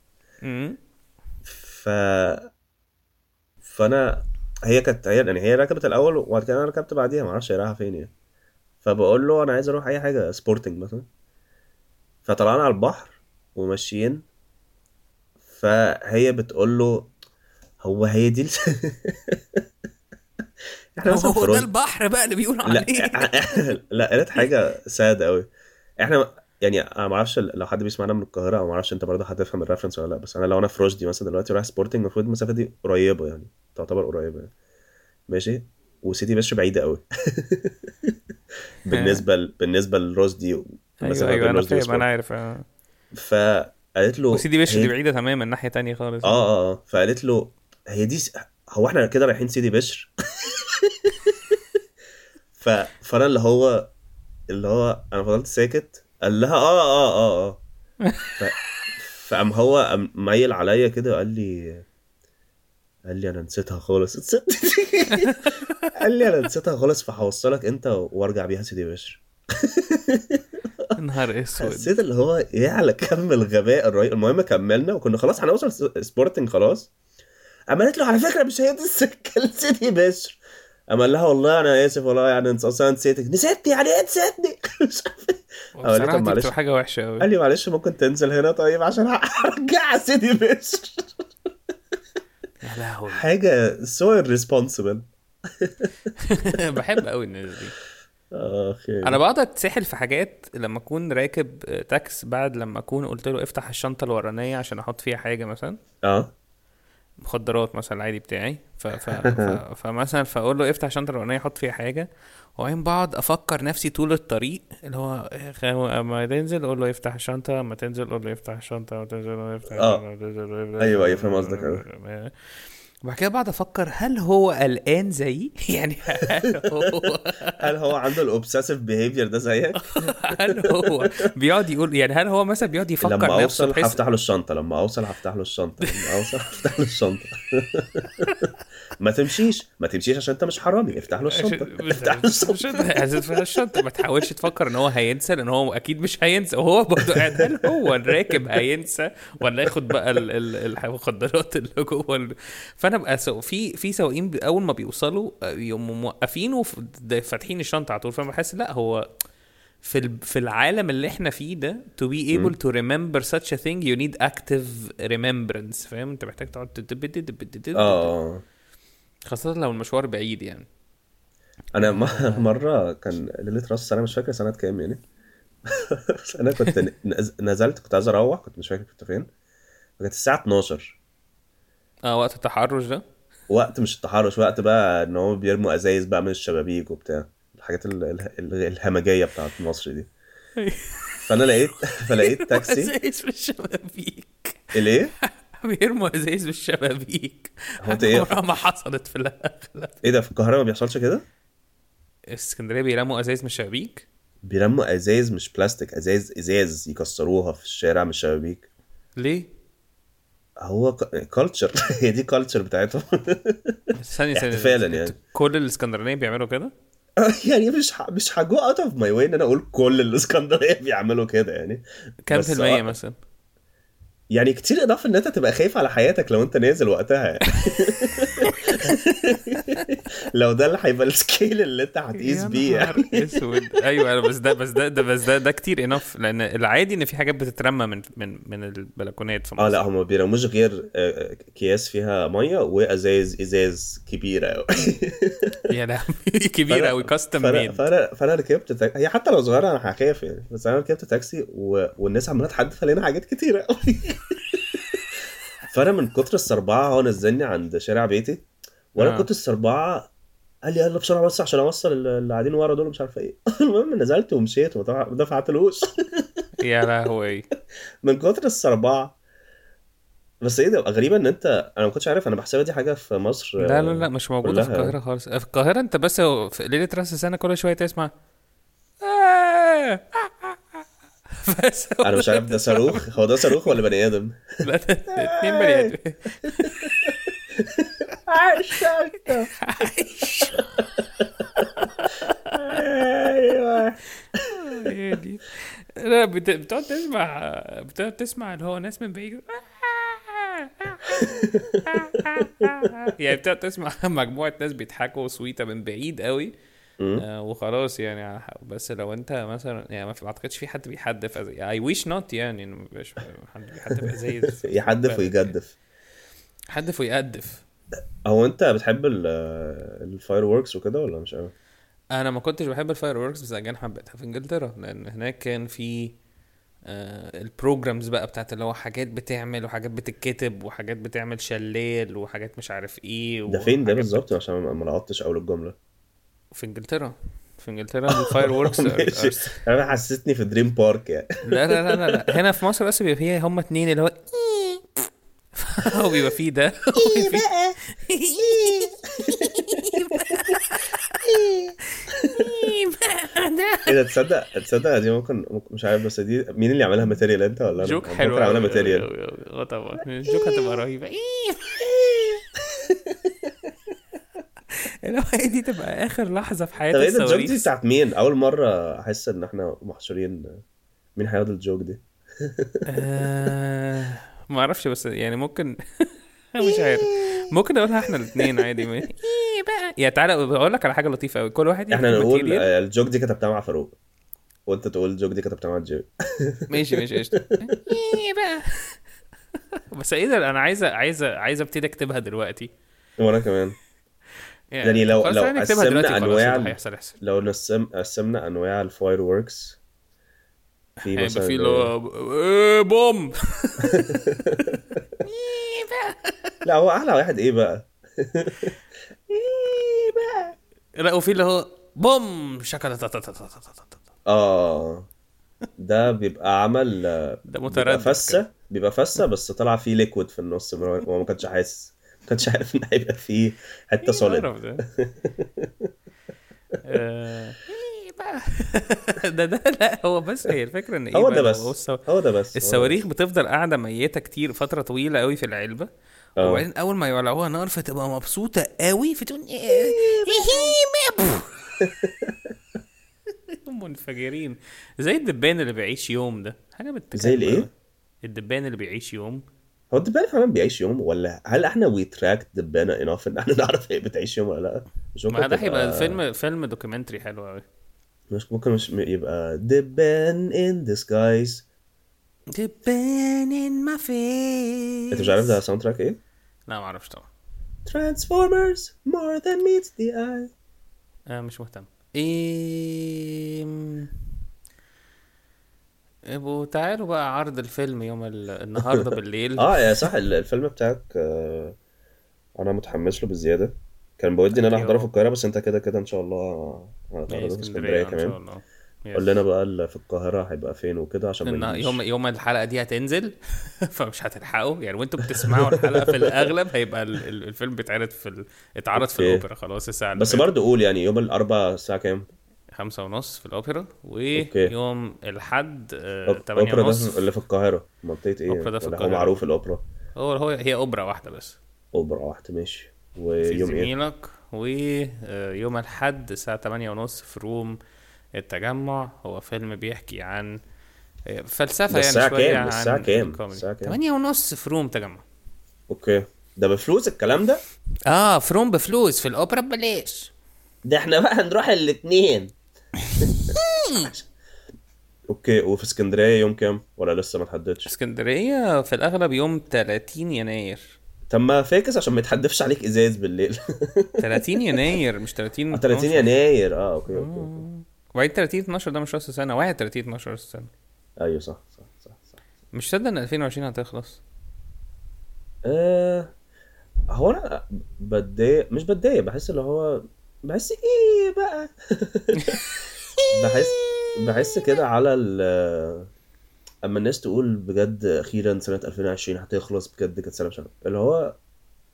ف فأنا هي كانت هي يعني هي ركبت الأول وبعد كده أنا ركبت بعديها ما أعرفش هي رايحة فين يعني. فبقول له أنا عايز أروح أي حاجة سبورتنج مثلا. فطلعنا على البحر. وماشيين فهي بتقول له هو هي دي إحنا مثلا هو ده البحر بقى اللي بيقولوا عليه. لا قالت حاجة sad قوي إحنا يعني أنا ما أعرفش لو حد بيسمعنا من القاهرة أو ما أعرفش أنت برضه هتفهم ال reference ولا لأ بس أنا لو أنا في رشدي مثلا دلوقتي رايح سبورتنج المفروض المسافة دي قريبة يعني تعتبر قريبة يعني. ماشي؟ وسيدي بشر بعيدة قوي بالنسبة ل... بالنسبة لرشدي أيوه المسافة أيوه بين أنا فاهم. أنا عارف آه. فقالت له وسيدي بشر هي- دي بعيدة تماما ناحية تانية خالص. آه آه آه. فقالت له هي دي س... هو إحنا كده رايحين سيدي بشر؟ ف... فأنا اللي هو اللي هو أنا فضلت ساكت. قال لها آه آه آه آه. ف... فقام هو مايل عليا كده وقال لي قال لي أنا نسيتها خالص. نسيت قال لي أنا نسيتها خالص فهوصلك أنت وأرجع بيها سيدي بشر. نهار أسود. حسيت اللي هو إيه على كم الغباء الرهيب. المهم كملنا وكنا خلاص هنوصل سبورتنج خلاص. قام قالت له على فكرة مش هي دي السكة لسيدي بشر قام قال لها والله أنا آسف والله يعني انت أصلا نسيتك. نسيتني يعني إيه نسيتني مش عارف إيه. معلش. حاجة وحشة قوي قال لي معلش ممكن تنزل هنا طيب عشان هرجع سيدي بشر يا لهوي. حاجة so irresponsible. بحب قوي الناس دي. اخ أنا بقعد أتسحل في حاجات لما أكون راكب تاكس بعد لما أكون قلت له افتح الشنطة الورانية عشان أحط فيها حاجة مثلا آه مخدرات مثلا العادي بتاعي ف... ف... ف... فمثلا فأقول له افتح الشنطة الاولانيه حط فيها حاجة وبعدين بقعد أفكر نفسي طول الطريق اللي هو أما تنزل أقول له يفتح الشنطة أما تنزل قول له يفتح الشنطة أما تنزل قول له يفتح آه. أيوة، أيوة، الشنطة. فاهم قصدك. وبعد كده بقعد أفكر هل هو قلقان زيي؟ يعني هل هو هل هو عنده ال obsessive behavior ده زيك؟ هل هو بيقعد يقول يعني هل هو مثلا بيقعد يفكر لما أوصل هفتح له الشنطة لما أوصل هفتح له الشنطة لما أوصل هفتح له الشنطة. ما تمشيش ما تمشيش عشان انت مش حرامي افتح له الشنطة افتح له الشنطة. الشنطه الشنطة. ما تحاولش تفكر إن هو هينسى لأن هو أكيد مش هينسى. وهو برضه قاعد هل هو الراكب هينسى؟ ولا ياخد بقى ال- ال- المخدرات اللي جوه ال... فانا بقى سو في في سواقين أول ما بيوصلوا آه، يقوموا موقفين وفاتحين الشنطة على طول فانا بحس لا هو في ال- في العالم اللي إحنا فيه ده to be able to remember such a thing you need active remembrance فاهم؟ أنت محتاج تقعد تدب- آه. خاصة لو المشوار بعيد يعني. أنا م- مرة كان ليلة راس السنة مش فاكر سنة كام يعني. أنا كنت نزلت كنت عايز أروح كنت مش فاكر كنت فين. فكانت الساعة 12 آه وقت التحرش ده؟ وقت مش التحرش وقت بقى إن هو بيرموا أزايز بقى من الشبابيك وبتاع الحاجات ال- ال- ال- الهمجية بتاعت مصر دي. فأنا لقيت فلقيت تاكسي. أزايز في الشبابيك. الإيه؟ بيرموا أزايز في الشبابيك. هو إيه؟ عمرها ما حصلت في الأغلب. إيه ده في القاهرة ما بيحصلش كده؟ اسكندرية بيرموا أزايز من الشبابيك؟ بيرموا أزايز مش بلاستيك ازاز إزاز يكسروها في الشارع من الشبابيك. ليه؟ هو culture هي دي culture بتاعتهم ثانية ثانية احتفالا يعني. كل الاسكندرانية بيعملوا كده؟ يعني مش ح... مش ه go out of my way إن أنا أقول كل الاسكندريه بيعملوا كده يعني كام في المية. مثلا؟ يعني كتير اضافه إن أنت تبقى خايف على حياتك لو أنت نازل وقتها يعني. لو ده اللي هيبقى ال scale اللي انت هتقيس بيه يعني. أسود. أيوه بس ده بس ده, ده بس ده ده كتير enough لأن العادي إن في حاجات بتترمى من من من البلكونات في آه لا مصر. هم ما بيرموش غير آه، أكياس فيها مية وازايز إزاز كبيرة قوي يا لهوي كبيرة قوي كاستم ميد فانا فانا ركبت هي حتى لو صغيرة أنا هخاف يعني بس أنا ركبت تاكسي و... والناس عمالة تحدف علينا حاجات كتيرة قوي فانا من كتر الصربعة هو نزلني عند شارع بيتي وأنا آه. كنت الصربعة قال لي يلا بسرعة بس عشان أوصل اللي قاعدين ورا دول مش عارف إيه. المهم نزلت ومشيت وما دفعتلوش يا لهوي. من كتر الصربعة. بس إيه ده غريبة إن أنت أنا ما كنتش عارف أنا بحسبها دي حاجة في مصر لا لا لا مش موجودة في كلها. القاهرة خالص. في القاهرة أنت بس في ليلة راس السنة كل شوية تسمع. آه. بس أنا مش عارف ده صاروخ هو ده صاروخ ولا بني آدم؟ لا ده اتنين بني آدم أيوه. هي دي. لا بت- بتقعد تسمع بتقعد تسمع اللي هو ناس من بعيد. يعني بتقعد تسمع مجموعة ناس بيضحكوا سويتة من بعيد قوي. آه وخلاص يعني بس لو انت مثلا يعني ما اعتقدش في حد بيحدف اي ويش نوت يعني إنه ما يبقاش حد بيحدف ازايز يحدف ويجدف. حدف ويقدف. هو انت بتحب ال fireworks وكده ولا مش قوي؟ أنا ما كنتش بحب ال fireworks بس again حبيتها في انجلترا لأن هناك كان في آه ال programs بقى بتاعت اللي هو حاجات بتعمل وحاجات بتتكتب وحاجات بتعمل شلال وحاجات مش عارف إيه ده فين ده بالظبط عشان ما لقطتش اول الجملة في انجلترا في انجلترا ال fireworks. أنا حسيتني في دريم بارك يعني لا لا لا لا. هنا في مصر بس بيبقى فيها هما اتنين اللي هو وبيبقى فيه ده. وبيبقى فيه- إيه ده؟ تصدق تصدق دي ممكن مش عارف بس دي مين اللي عملها material؟ انت ولا أنا؟ joke حلو ممكن أوي material. آه طبعا. ال joke هتبقى رهيبة. اللي هو هي دي تبقى آخر لحظة في حياة طب إيه ده ال joke دي بتاعت مين؟ أول مرة أحس إن إحنا محشورين مين هيقعد الجوك دي؟ ما أعرفش بس يعني ممكن مش عارف. ممكن أقولها إحنا الاثنين عادي ما- إيه بقى؟ يا تعالى أقول لك على حاجة لطيفة قوي كل واحد إحنا نقول. آه، الجوك دي كتبتها مع فاروق. وأنت تقول الجوك دي كتبتها مع جيم. ماشي ماشي قشطة. إيه بقى؟ بس إيه ده؟ أنا عايزة عايزة عايزة أبتدي أكتبها دلوقتي. وأنا كمان. يعني لو- خلاص لو يعني قسمنا هيحصل يحصل لو قسمنا أنواع ال fireworks في هيبقى مثلا في اللي هو إيه بوم. إيه بقى لا هو أحلى واحد. إيه بقى؟ إيه بقى لا وفي اللي هو بوم. شكل آه. ده بيبقى عمل ده متردد فسة بيبقى فسة بس طلع فيه liquid في النص هو ما كانش حاسس. ما كانش عارف إن هيبقى فيه حتة سوليد آه، إيه بقى؟ ده ده لا هو بس هي الفكرة إن إيه هو ده بس. هو السو... هو ده بس. الصواريخ بتفضل قاعدة ميتة كتير فترة طويلة قوي في العلبة. آه. وبعدين أول ما يولعوها نار فتبقى مبسوطة قوي فتقول إيه منفجرين. زي الدبان اللي بيعيش يوم ده. حاجة بتكلم زي الإيه؟ الدبان اللي بيعيش يوم. هو الدبانة فعلا بيعيش يوم ولا هل إحنا we track دبانة enough إن إحنا نعرف هي بتعيش يوم ولا لأ؟ مش ما ده هيبقى فيلم فيلم documentary حلو قوي مش ممكن مش يبقى دبان in disguise. دبان in my face. انت مش عارف ده soundtrack إيه؟ لا ما أعرفش طبعا. Transformers more than meets the eye. آه مش مهتم. إيه ابو تعالوا بقى عرض الفيلم يوم ال... النهارده بالليل. آه يا صح ال- الفيلم بتاعك آه، أنا متحمس له بزيادة. كان بودي إن أنا أيوه. أحضره في القاهرة بس أنت كده كده إن شاء الله هتعرضه في اسكندريه اسكندرية إن شاء كمان الله قول لنا بقى اللي في القاهرة هيبقى فين وكده عشان. يوم يوم الحلقة دي هتنزل فمش هتلحقوا يعني وأنتوا بتسمعوا الحلقة في الأغلب هيبقى ال- ال- الفيلم بيتعرض في ال... اتعرض في. الأوبرا خلاص الساعة بس. برضه قول يعني يوم الأربعاء الساعة كام؟ خمسة ونص في الأوبرا okay. ويوم الحد آه، أوب- تمانية أوبرا ونص ده اللي في القاهرة منطقة إيه؟ أوبرا ده في ولا هو. معروف الأوبرا هو هو هي أوبرا واحدة بس أوبرا واحدة ماشي ويوم إيه؟ زميلك ويوم الحد الساعة تمانية ونص في Room التجمع. هو فيلم بيحكي عن آه، فلسفة يعني شوية كام؟ عن الساعة كام؟ الساعة كام؟ تمانية ونص في Room تجمع. okay. ده بفلوس الكلام ده؟ آه في Room بفلوس في الأوبرا ببلاش. ده إحنا بقى هنروح الاثنين okay. وفي اسكندرية يوم كام؟ ولا لسه ما تحددش اسكندرية في الأغلب يوم 30 يناير. طب ما فاكس عشان ما يتحدفش عليك إزاز بالليل. 30 يناير مش 30 آه، 30 12. يناير. آه okay okay, okay. وبعدين 30 12 ده مش راس السنة. 31 12 راس السنة. أيوه صح صح صح صح. مش صدق إن 2020 هتخلص. آه هو أنا بتضايق مش بتضايق بحس اللي هو بحس إيه بقى؟ بحس بحس كده على ال أما الناس تقول بجد أخيرا سنة 2020 هتخلص بجد كانت سنة مش عارف- اللي هو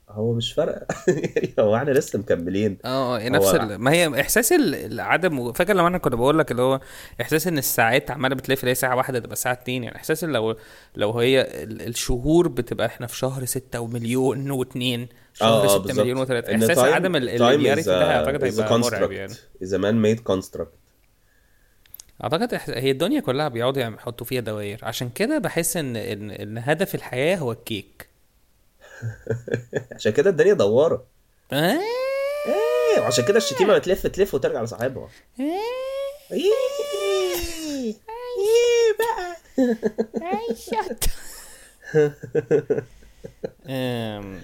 هو مش فارقة. يعني هو إحنا لسه مكملين. آه نفس هو- ال... ما هي إحساس ال- العدم فاكر لما أنا كنت بقول لك اللي هو إحساس إن الساعات عمالة بتلف اللي هي ساعة واحدة تبقى ساعة اتنين يعني إحساس لو لو هي ال- الشهور بتبقى إحنا في شهر ستة ومليون واتنين شهر ستة بالظبط. مليون وتلاتة. إن إحساس عدم اللينياريتي ده اعتقد هيبقى مرعب. يعني. Is a man-made construct. أعتقد هي الدنيا كلها بيقعدوا يحطوا فيها دوائر. عشان كده بحس ان ان, إن هدف الحياة هو الكيك. عشان كده الدنيا دوارة. آه. إيه! وعشان كده الشتيمة بتلف تلف وترجع لصاحبها. إيه! إيه! بقى؟ شت أم،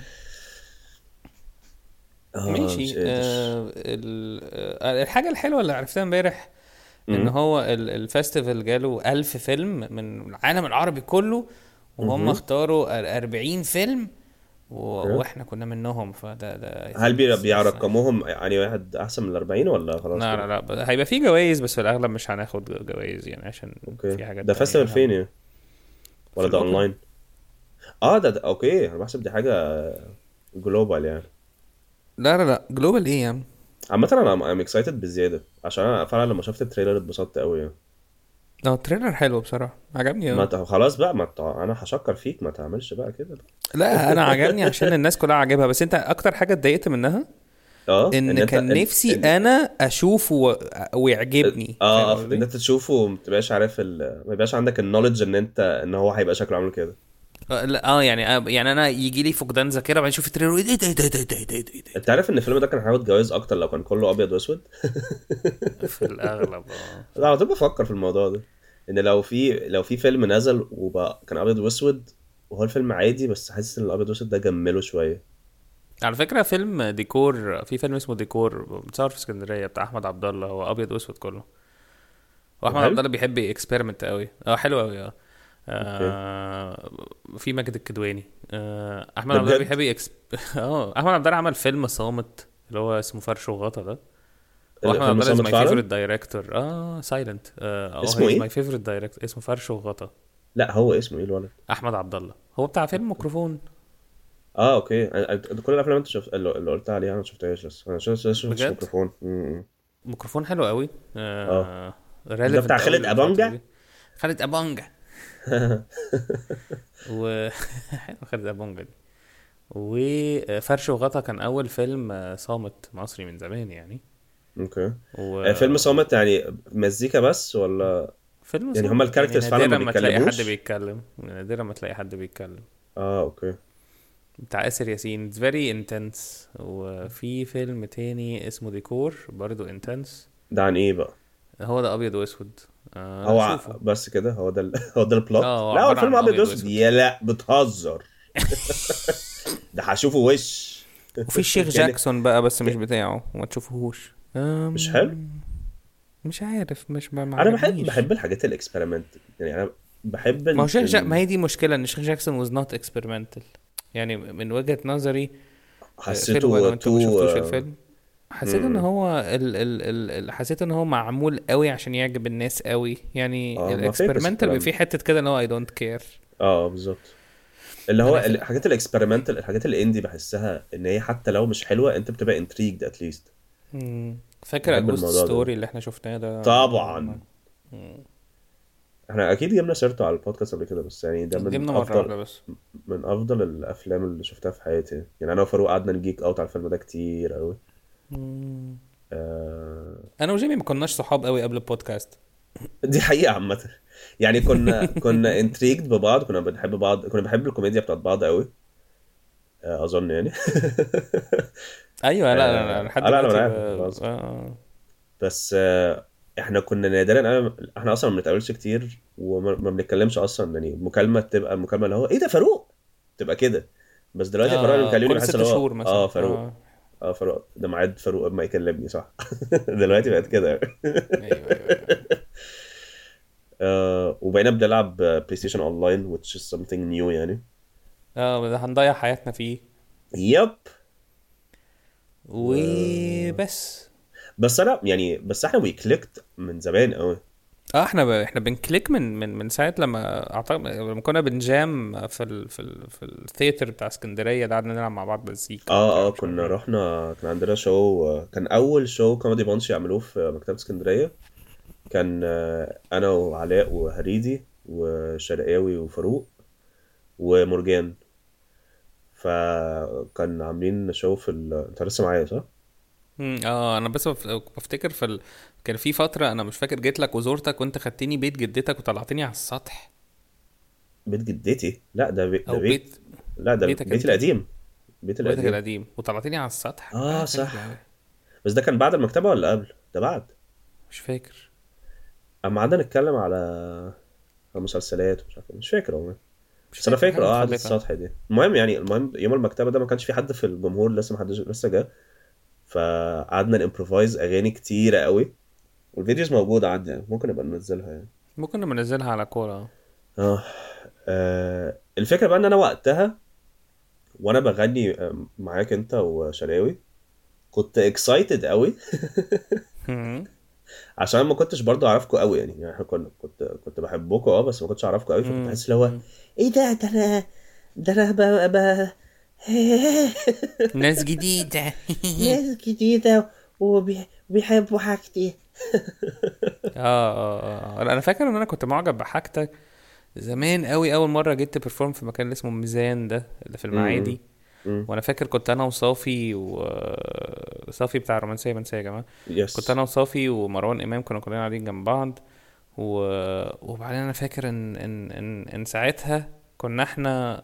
آه، ماشي. آه آه، الحاجة الحلوة اللي عرفتها امبارح إن هو ال- الفestival جاله ألف فيلم من العالم العربي كله وهم. اختاروا ال- 40 فيلم و... أوكي. وإحنا كنا منهم فده ده هل بي- بيرقموهم يعني واحد أحسن من ال 40 ولا خلاص لا؟ لا لا هيبقى في جوائز بس في الأغلب مش هناخد جوائز يعني عشان okay في حاجات ده festival فين يعني ولا ده. اونلاين آه ده, ده okay أنا بحسب دي حاجة global يعني لا لا لا global إيه يا عم عامة أنا I'm excited بزيادة عشان أنا فعلا لما شفت ال trailer اتبسطت قوي يعني ده ال trailer حلو بصراحة عجبني ما. خلاص بقى ما. أنا هشكر فيك ما تعملش بقى كده بقى لا أنا عجبني عشان الناس كلها عاجبها بس أنت أكتر حاجة اتضايقت منها آه إن أنت- كان إن- نفسي إن- أنا أشوفه و... ويعجبني آه؟ إن أنت تشوفه وما تبقاش عارف ال... ما يبقاش عندك النولج إن انت إن هو هيبقى شكله عامل كده آه لا، آه يعني آه، يعني أنا يجي لي فقدان ذاكرة بعدين أشوف التريلر إيه ده ده ده ده ده ده ده. أنت عارف إن الفيلم ده كان هياخد جوائز أكتر لو كان كله أبيض وأسود؟ في الأغلب آه. لا على طول بفكر في الموضوع ده إن لو في لو في فيلم نزل وبقى كان أبيض وأسود وهو الفيلم عادي بس حاسس إن الأبيض وأسود ده جمله شوية. على فكرة فيلم ديكور في فيلم اسمه ديكور متصور في اسكندرية بتاع أحمد عبد الله هو أبيض وأسود كله. وأحمد؟ عبد الله بيحب experiment قوي آه حلو قوي آه. آه في ماجد الكدواني. آه أحمد عبد الله؟ بيحب يكسب آه أحمد عبد الله عمل فيلم صامت اللي هو اسمه فرش وغطا ده. هو احمد الفيلم عبد الله my? favorite director آه silent آه اسمه إيه؟ my favorite director اسمه فرش وغطا. لا هو اسمه إيه الولد؟ أحمد عبد الله. هو بتاع فيلم ميكروفون. آه okay. كل الأفلام أنت شفت اللي قلت عليها أنا ما شفتهاش لسه أنا شفت شفت؟ ميكروفون. ميكروفون حلو قوي آه ده بتاع خالد؟ دي. خالد أبو النجا و خالد أبو النجا دي. وفرش وغطا كان أول فيلم آه، صامت مصري من زمان يعني. okay. و... آه، فيلم صامت يعني مزيكا بس ولا؟ فيلم يعني. هما ال characters فعلا ما نادرا ما تلاقي حد؟ بيتكلم. نادرا ما تلاقي حد بيتكلم. آه okay. بتاع آسر ياسين. It's very intense. وفي فيلم تاني اسمه ديكور برضو intense. ده عن إيه بقى؟ هو ده أبيض وأسود. هو ع- شوفه. بس كده هو ده. هو ده ال plot آه، هو لا هو الفيلم أبيض وأسود. يا لا بتهزر ده هشوفه وش وفي الشيخ يعني- جاكسون بقى بس مش بتاعه ما تشوفوهوش أم، مش حلو مش عارف مش ما ما أنا بحب. بحب الحاجات ال experimental يعني أنا بحب ما هو شيخ جا... ما هي دي مشكلة إن الشيخ جاكسون was not experimental يعني من وجهة نظري حسيته أنتوا ما تو- شفتوش الفيلم حسيت إن مم. هو ال ال ال حسيت إن هو معمول قوي عشان يعجب الناس قوي يعني آه، ال experimental بيبقى. فيه حتة كده إن هو I don't care آه بالظبط. اللي هو الحاجات ال experimental الحاجات ال indie بحسها إن هي حتى لو مش حلوة أنت بتبقى intrigued at least فاكر ال Ghost. Story اللي إحنا شفناه ده؟ طبعا. إحنا أكيد جبنا سيرته على البودكاست قبل كده بس يعني ده من أفضل بس. من أفضل الأفلام اللي شفتها في حياتي. يعني أنا وفاروق قعدنا ن geek out على الفيلم ده كتير قوي مم. آه. أنا وجيمي ما كناش صحاب قوي قبل البودكاست. دي حقيقة عامة. يعني كنا كنا انتريجد ببعض كنا بنحب بعض كنا بنحب الكوميديا بتاعت بعض قوي. آه أظن يعني. أيوه لا لا آه، لا لحد آه، لا، لا،. آه. بس آه، إحنا كنا نادرا. أنا إحنا أصلا ما بنتقابلش كتير وما ما بنتكلمش أصلا. يعني المكالمه تبقى المكالمة اللي هو إيه ده فاروق؟ تبقى كده. بس دلوقتي فاروق اللي آه، بيكلمني كل بحس اللي هو آه فاروق. آه. آه فاروق ده ميعاد فاروق ما يكلمني صح؟ دلوقتي بقت كده. أيوه أيوه أيوة. آه وبقينا بنلعب PlayStation online which is something new يعني. آه هنضيع حياتنا فيه. yep وبس. بس أنا يعني بس إحنا we clicked من زمان قوي آه إحنا ب... إحنا بن click من من من ساعة لما أعتقد لما كنا بن jam في ال... في ال... في ال theater بتاع اسكندرية ده قعدنا نلعب مع بعض مزيكا آه آه كنا إيه. رحنا كان عندنا شو كان أول شو كوميدي بانش يعملوه في مكتبة اسكندرية كان آه، أنا وعلاء وهريدي وشرقاوي وفاروق ومرجان فكان عاملين شو في ال... انت لسه معايا صح؟ آه أنا بس بف- بفتكر في ال... كان في فترة أنا مش فاكر جيت لك وزورتك وانت خدتني بيت جدتك وطلعتني على السطح. بيت جدتي؟ لا ده بيت ده بيت بيت لا ده بيتك بيتي أنت. القديم. بيت بيتك القديم. القديم. وطلعتني على السطح. آه، حاجة صح. أوي. بس ده كان بعد المكتبة ولا قبل؟ ده بعد. مش فاكر. أما قعدنا نتكلم على على مسلسلات ومش عارف إيه. مش فاكر والله. بس أنا فاكر. آه قعدة متخلفة. السطح دي. المهم يعني المهم يوم المكتبة ده ما كانش في حد في الجمهور لسه ما حدش لسه جه فقعدنا ن improvise أغاني كتيرة قوي. وال videos موجودة عندي يعني ممكن نبقى ننزلها يعني ممكن نبقى ننزلها على كورة آه آه، الفكرة بقى إن أنا وقتها وأنا بغني آه، معاك أنت وشلاوي كنت اكسايتد قوي. عشان ما كنتش برضو اعرفكم قوي يعني يعني إحنا كنا كنت كنت بحبكم آه بس ما كنتش اعرفكم قوي فكنت. بحس اللي هو. إيه ده ده أنا ده أنا ب... ب... ناس جديدة ناس جديدة وبي- وبيحبوا حاجتي. آه آه آه أنا فاكر إن أنا كنت معجب بحاجتك زمان قوي أول مرة جيت ت perform في مكان اللي اسمه ميزان ده اللي في المعادي. وأنا فاكر كنت أنا وصافي و صافي بتاع رومانسية منسية يا جماعة. yes كنت أنا وصافي ومروان إمام كنا كلنا قاعدين جنب بعض. و... وبعدين أنا فاكر إن إن إن, إن ساعتها كنا إحنا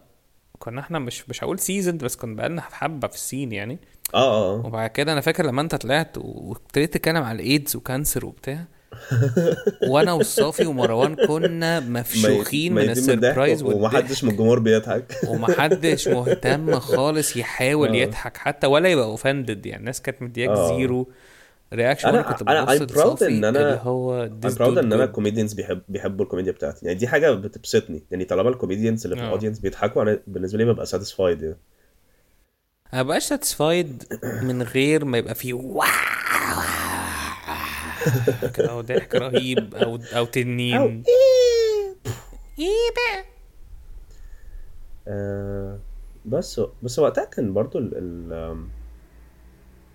كنا إحنا مش مش هقول seasoned بس كنا بقالنا حبة في ال scene يعني. آه آه. آه وبعد كده أنا فاكر لما أنت طلعت وابتديت تتكلم على ال AIDS و cancer وبتاع. وأنا والصافي ومروان كنا مفشوخين من ال surprise ومحدش من الجمهور بيضحك. ومحدش مهتم خالص يحاول آه. يضحك حتى ولا يبقى offended يعني. الناس كانت مدياك آه. zero. reaction أنا كنت I'm proud لصافي إن أنا- اللي هو dude إن أنا. ال comedians بيحب بيحبوا الكوميديا بتاعتي. يعني دي حاجة بتبسطني. يعني طالما ال comedians اللي في آه. ال audience بيضحكوا أنا بالنسبة لي ببقى satisfied يعني. أنا مبقاش satisfied من غير ما يبقى فيه wow أو ضحك رهيب أو أو تنين. إيه بقى؟ آه بس بس وقتها كان برضو ال, ال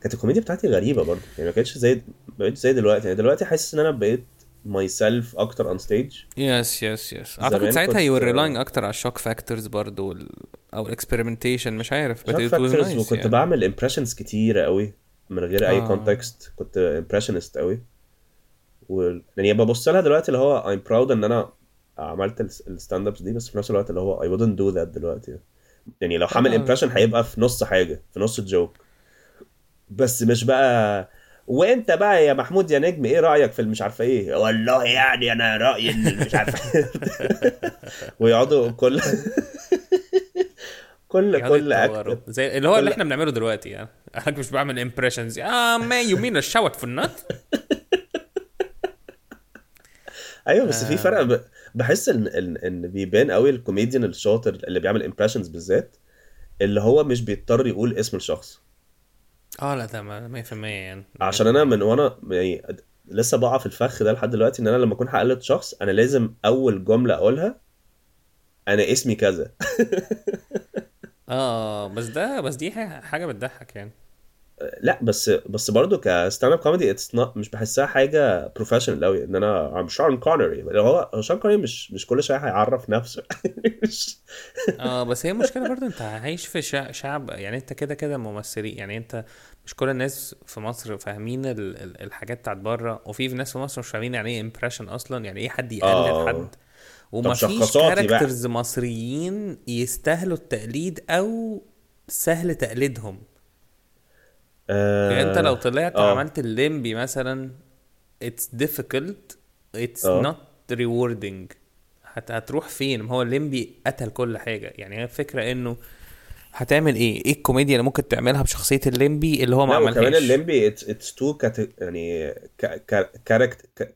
كانت الكوميديا بتاعتي غريبة برضو. يعني ما كانتش زي ما بقتش زي دلوقتي. يعني دلوقتي حاسس إن أنا بقيت myself أكتر on stage yes yes yes أعتقد ساعتها you relying أكتر على ال shock factors برضو وال... أو ال experimentation مش عارف shock factors nice وكنت يعني. بعمل impressions كتيرة قوي من غير أي آه. context كنت impressionist قوي و يعني ببص لها دلوقتي اللي هو I'm proud إن أنا عملت ال stand-ups دي بس في نفس الوقت اللي هو I wouldn't do that دلوقتي يعني لو هعمل آه. impression هيبقى في نص حاجة في نص ال joke بس مش بقى وانت بقى يا محمود يا نجم إيه رأيك في مش عارفة إيه؟ والله يعني أنا رأيي إن مش عارفة ويقعدوا كل كل كل. اكت زي اللي هو اللي إحنا بنعمله دلوقتي يعني. أنا مش بعمل امبريشنز آه ما يو مين الشوت في النت أيوه بس آه. في فرق. ب... بحس ان ان إن بيبان قوي الكوميديان الشاطر اللي بيعمل امبريشنز بالذات اللي هو مش بيضطر يقول اسم الشخص. آه لا ده ما- 100% يعني. عشان أنا من وأنا يعني لسه بقع في الفخ ده لحد دلوقتي إن أنا لما أكون هقلد شخص أنا لازم أول جملة أقولها أنا اسمي كذا. آه بس ده بس دي حاجة حاجة بتضحك يعني. لا بس بس برضه ك stand-up comedy it's مش بحسها حاجة professional قوي إن أنا I'm شون كونري هو شون كونري مش مش كل شوية هيعرف نفسه آه بس هي المشكلة برضو أنت عايش في شع- شعب يعني أنت كده كده ممثلين يعني أنت مش كل الناس في مصر فاهمين ال- ال- الحاجات بتاعت بره وفي ناس في مصر مش فاهمين يعني إيه impression أصلا يعني إيه حد يقلد آه. حد شخصية بقى. characters مصريين يستاهلوا التقليد أو سهل تقليدهم يعني انت لو طلعت آه. عملت الليمبي مثلا it's آه. not rewarding. هت هتروح فين؟ ما هو الليمبي قتل كل حاجة. يعني هي الفكرة إنه هتعمل إيه؟ إيه الكوميديا اللي ممكن تعملها بشخصية الليمبي اللي هو ما عملهاش؟ الليمبي it's it's too يعني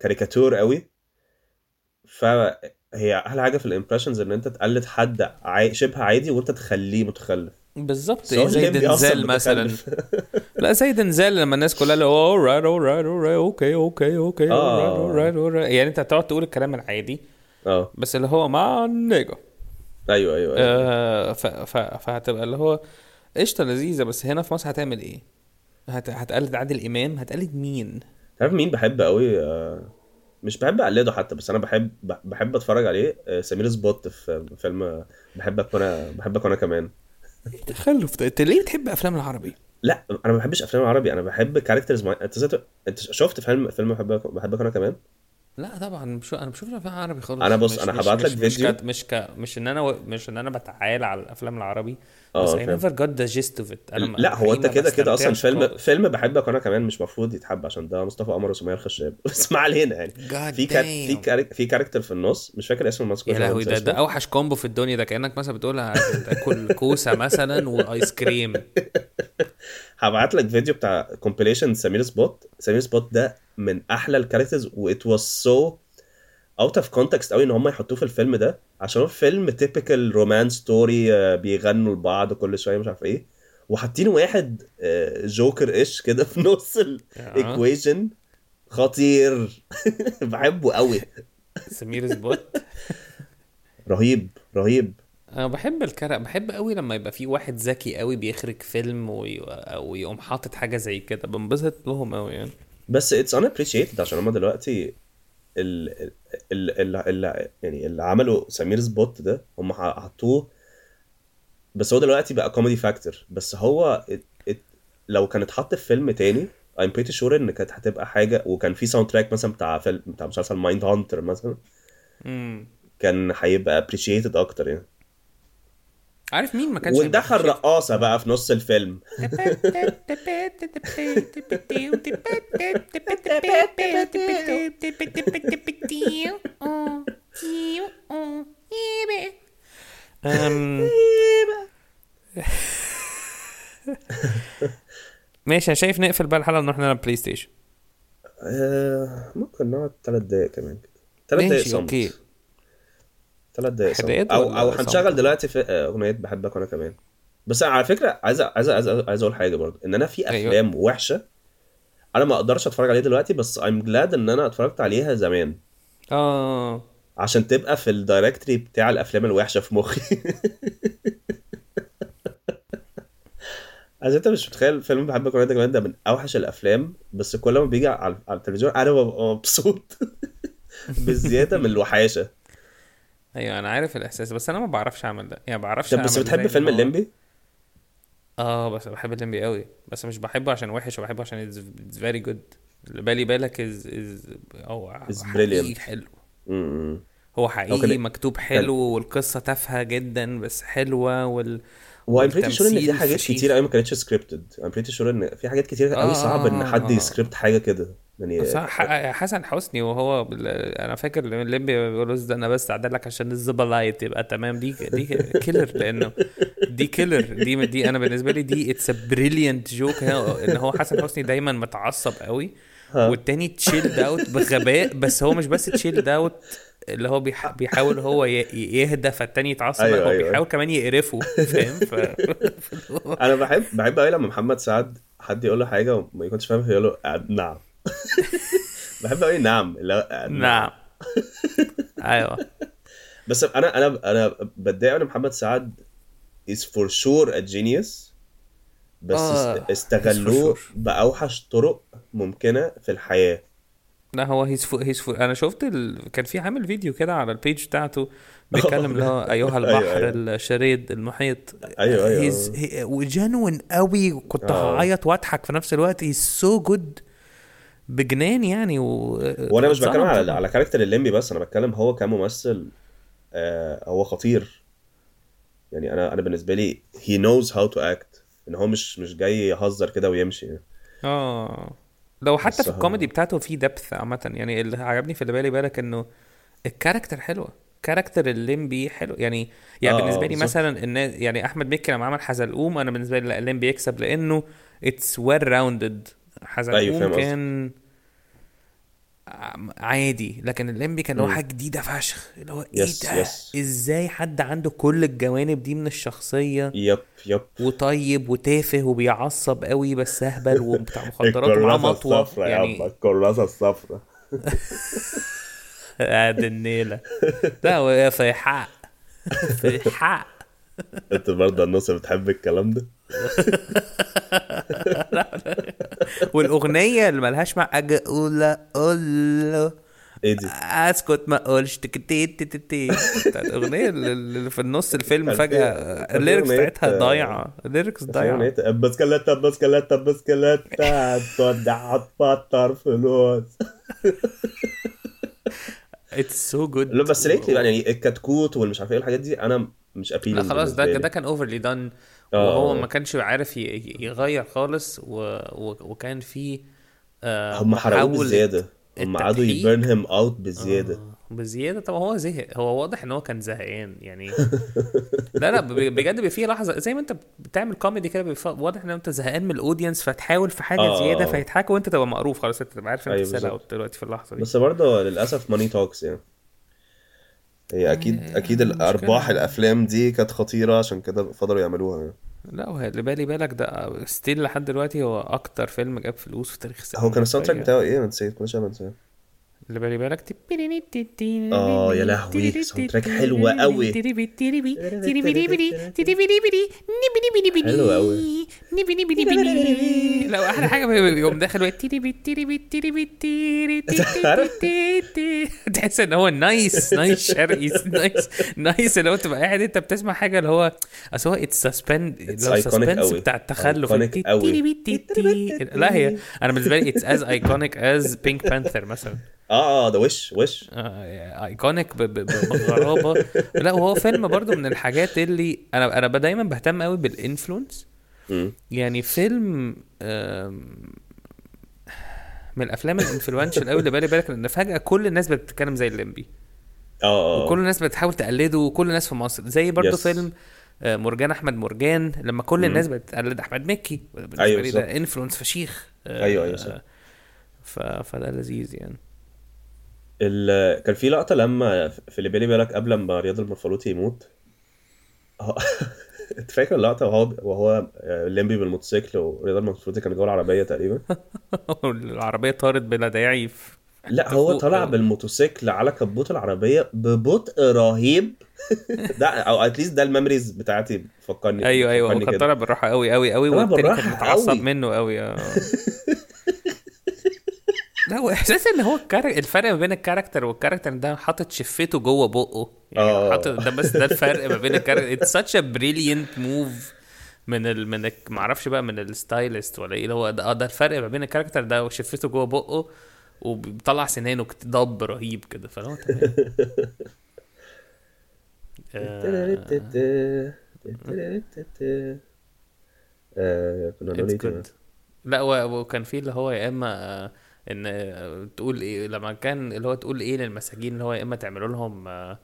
كاريكاتور قوي. فهي أحلى حاجة في ال impressions إن أنت تقلد حد عاي... شبه عادي وأنت تخليه متخلف. بالظبط زي دنزل مثلا. لا زي دنزل لما الناس كلها اللي هو alright alright alright okay okay okay alright alright يعني انت هتقعد تقول الكلام العادي آه. بس اللي هو مع نيجا أيوه أيوه, أيوة. آه ف... ف... فهتبقى اللي هو قشطة لذيذة بس هنا في مصر هتعمل إيه؟ هت... هتقلد عادل إمام؟ هتقلد مين؟ عارف مين بحب قوي؟ آه، مش بحب اقلده حتى بس أنا بحب بحب أتفرج عليه. آه، سمير سبوت في فيلم بحبك وأنا بحبك وأنا كمان. تخلف انت ليه بتحب أفلام العربي؟ لا أنا ما بحبش أفلام العربي. أنا بحب كاركترز مع... أنت شفت فيلم فيلم بحبك أنا كمان؟ لا طبعا مش أنا بشوف افلام عربي خالص أنا بص، مش- مش- هبعت لك مش- مش فيديو. ك... مش ك... مش إن أنا و... مش إن أنا بتعالى على الأفلام العربي آه بس got the gist of it أنا ما- لا هو أنت كده كده أصلا فيلم خالص. فيلم بحبك وأنا كمان مش مفروض يتحب عشان ده مصطفى قمر وسمية الخشاب بس ما علينا يعني God في كار... في. كار... في كاركتر في النص مش فاكر اسمه المذكور يا لهوي ده. ده أوحش كومبو في الدنيا ده كأنك مثلا بتقول تاكل كوسة مثلا وآيس كريم هبعت لك فيديو بتاع compilation سمير سبوت. سمير سبوت ده من أحلى ال characters what was so out of context قوي إن هم يحطوه في الفيلم ده. عشان هو فيلم typical romance story بيغنوا لبعض كل شوية مش عارف إيه. وحاطين واحد آه، جوكر إيش كده في نص ال equation خطير. بحبه قوي سمير سبوت. رهيب رهيب. أنا بحب الكرق بحب قوي لما يبقى في واحد ذكي قوي بيخرج فيلم وي... ويقوم حاطط حاجة زي كده بنبسط لهم قوي يعني. بس اتس unappreciated عشان هم دلوقتي ال ال ال ال يعني اللي عملوا سمير سبوت ده هم حطوه بس هو دلوقتي بقى كوميدي فاكتور بس هو it, it لو كان اتحط في فيلم تاني I'm pretty sure إن كانت هتبقى حاجة وكان في ساوند تراك مثلا بتاع فيلم بتاع مسلسل مايند هانتر مثلا امم كان هيبقى appreciated أكتر يعني. عارف مين ما كانش وندخل هيبقى رقاصه بقى في نص الفيلم. ماشي أنا شايف نقفل بقى الحلقة نروح نلعب بلاي ستيشن آه ممكن نقعد ثلاث دقايق كمان ثلاث دقايق okay صمت. ثلاث دقايق أو أو؟ هنشغل دلوقتي في آه، أغنية بحبك وأنا كمان. بس على فكرة عايز عايز عايز عايز أقول حاجة برضه إن أنا في أيوة. أفلام وحشة أنا ما أقدرش أتفرج عليها دلوقتي بس I'm glad إن أنا اتفرجت عليها زمان. آه. عشان تبقى في ال directory بتاع الأفلام الوحشة في مخي. عشان أنت مش متخيل فيلم بحبك وأنا كمان ده من أوحش الأفلام بس كل ما بيجي على على التلفزيون أنا ببقى مبسوط. بالزياده من الوحاشة. أيوه أنا عارف الإحساس بس أنا ما بعرفش أعمل ده يعني ما بعرفش طب بس بتحب فيلم الليمبي؟ آه بس بحب الليمبي قوي بس مش بحبه عشان وحش وبحبه عشان it's very good اللي بالي بالك is is is حقيقي. حلو هو حقيقي مكتوب حلو والقصة تافهة جدا بس حلوة وال و I'm pretty sure إن في حاجات. كتير قوي ما كانتش scripted I'm pretty sure إن في حاجات كتير قوي آه، صعب إن آه، حد آه. يسكريبت حاجة كده يعني حسن حسني وهو. أنا فاكر لما الليمبي بيقول ده أنا بس أعدل لك عشان الزبلايت يبقى تمام دي دي killer لأنه دي كيلر دي دي أنا بالنسبة لي دي it's brilliant joke إن هو حسن حسني دايما متعصب قوي. والتاني chilled out بغباء بس هو مش بس chilled out اللي هو بيح... بيحاول هو ي... يهدى فالتاني يتعصب أيوة، هو أيوة. بيحاول كمان يقرفه فاهم ف... أنا بحب بحب قوي لما محمد سعد حد يقول له حاجة وما يكونش فاهم يقول له آه، نعم بحب قوي نعم آه، نعم أيوه بس أنا أنا أنا بتضايق إن محمد سعد is for sure a genius بس آه، است- استغلوه sure. بأوحش طرق ممكنة في الحياة لا هو he's فو he's فو أنا شفت ال... كان في عامل فيديو كده على ال page بتاعته بيتكلم اللي هو أيها البحر أيوة. الشريد المحيط أيوة، أيوة. he's he... وجنون قوي كنت آه. هعيط وأضحك في نفس الوقت he's so good بجنان يعني و... وأنا مش بتكلم على. على character الليمبي بس أنا بتكلم هو كممثل آه هو خطير. يعني أنا أنا بالنسبة لي he knows how to act. إن هو مش مش جاي يهزر كده ويمشي. آه. لو حتى في الكوميدي بتاعته في depth عامة. يعني اللي عجبني في اللي بالي بالك إنه ال character حلوة. character الليمبي حلو. يعني يعني آه، بالنسبة لي. مثلا الناس يعني أحمد مكي لما عمل حزلقوم أنا بالنسبة لي لا، الليمبي يكسب لأنه it's well rounded أيوة، فاهم قصدك. كان عادي. لكن الليمبي كان هو. حاجة جديدة فشخ. اللي هو إيه yes، ده؟ yes. إزاي حد عنده كل الجوانب دي من الشخصية؟ yep yep وطيب وتافه وبيعصب قوي بس أهبل وبتاع مخدرات ومعاه مطوة. يعني عم الكراسة الصفرا قاعد النيلة. لا في حق. في حق. انت برضه الناس اللي بتحب الكلام ده؟ والأغنية اللي ملهاش مع أجي أقول أقول له إيه دي؟ أسكت ما أقولش تكتي تي تي تي بتاعت الأغنية اللي في النص الفيلم فجأة. ال lyrics بتاعتها ضايعة. ال lyrics ضايعة. ضايعة بسكلتة بسكلتة بسكلتة تودع هتفطر فلوس. it's so good لا بس lately يعني الكتكوت والمش عارف إيه الحاجات دي أنا مش appeal لا خلاص ده ده كان overly done آه. وهو ما كانش عارف يغير خالص و... و... وكان في آه هم حرقوه بزيادة. هم قعدوا. ي burn him out بزيادة. آه، بزيادة. طب هو زهق. هو واضح إن هو كان زهقان يعني. لا لا بجد بيبقى في لحظة زي ما أنت بتعمل كوميدي كده واضح إن أنت زهقان من ال audience فتحاول في حاجة آه، زيادة آه. فيضحكوا وأنت تبقى مقروف. خلاص أنت تبقى عارف أنت أيوة دلوقتي في اللحظة دي. بس برضه للأسف money talks يعني. هي أكيد آه، أكيد الأرباح. الأفلام دي كانت خطيرة عشان كده فضلوا يعملوها يعني. لا وه- اللي بالي بالك ده still لحد دلوقتي هو أكتر فيلم جاب فلوس في تاريخ السينما هو كان ال soundtrack. بتاعه إيه؟ أنا نسيت. كل شوية بنساه اللي بالي بالك آه، يا لهوي، ساوند تراك حلوة قوي. حلوة قوي. لا أحلى حاجة بيقوم داخل تحس ان هو نايس نايس شرقي نايس نايس اللي هو تبقى قاعد انت بتسمع حاجة اللي هو اصل هو اتس سسبند اللي هو سسبنس. بتاع التخلف. لا هي أنا بالنسبة لي اتس از ايكونيك از بينك بانثر مثلا آه آه ده وش وش iconic بغرابة لا وهو فيلم برضو من الحاجات اللي أنا أنا دايما بهتم قوي بال influence. يعني فيلم من الأفلام ال influential قوي اللي بالي بالك ان فجأة كل الناس بتتكلم زي الليمبي آه آه وكل الناس بتحاول تقلده وكل الناس في مصر زي برضو Yes. فيلم آه، مرجان أحمد مرجان لما كل. الناس بتقلد أحمد مكي بالنسبة أيوة لي ده. influence فشيخ آه، أيوة، أيوة، صح. فده لذيذ يعني ال... كان في لقطة لما في اللي بالي بالك قبل ما رياض المنفلوطي يموت هو- أنت فاكر اللقطة وهو وهو ليمبي بالموتوسيكل ورياض المنفلوطي كان جوه العربية تقريبا العربيه طارت بلا داعي. لا هو طلع. بالموتوسيكل على كبوت العربية ببطء رهيب ده أو at least ده ال memories بتاعتي فكرني أيوه أيوه هو كان. طالع بالراحة قوي قوي قوي والتاني كان متعصب. منه قوي آه لا هو احساس إن هو ال char... الفرق ما بين ال character وال character ده حاطط شفته جوه بقه يعني آه. حاطط ده بس ده الفرق ما بين ال character it's such a brilliant move من ال... من ال... ما أعرفش بقى من ال stylist ولا إيه اللي هو ده, آه ده الفرق ما بين ال character ده وشفته جوه بقه وبيطلع سنانه ضب رهيب كده فهو تمام آه، كنا. لا وكان في اللي هو يا إما آه، إن تقول إيه لما كان اللي هو تقول إيه للمساجين اللي هو يا إما تعملوا لهم آه،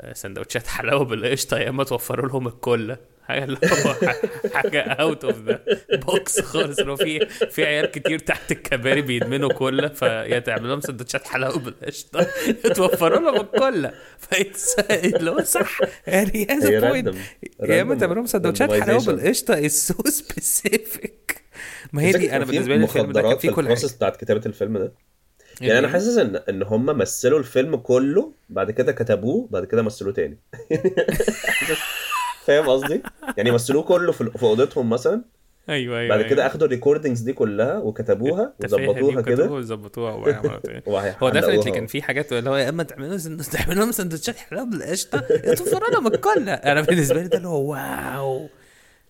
آه، سندوتشات حلاوة بالقشطة يا إما توفروا لهم الكله حاجة اللي هو حاجة out of the box خالص. هو في في عيال كتير تحت الكباري بيدمنوا كله فيا تعمل لهم سندوتشات حلاوة بالقشطة توفروا لهم الكله اللي هو صح. يعني هي point. يا إما random تعمل لهم سندوتشات حلاوة. بالقشطة is so specific ما هي دي أنا في بالنسبة لي الفيلم ده كان فيه كل حاجة. بتاعت كتابة الفيلم ده. يعني أنا حاسس إن إن هم مثلوا الفيلم كله بعد كده كتبوه بعد كده مثلوه تاني. فاهم قصدي؟ يعني مثلوه كله في أوضتهم مثلا. أيوه أيوه بعد أيوة. كده أخدوا ال recordings دي كلها وكتبوها وظبطوها كده. وظبطوها هو. definitely كان في حاجات اللي هو يا أما تعملوا تعملوا لهم سندوتشات حلاوه بالقشطة يا توفروا لهم الكله أنا بالنسبة لي ده اللي هو wow.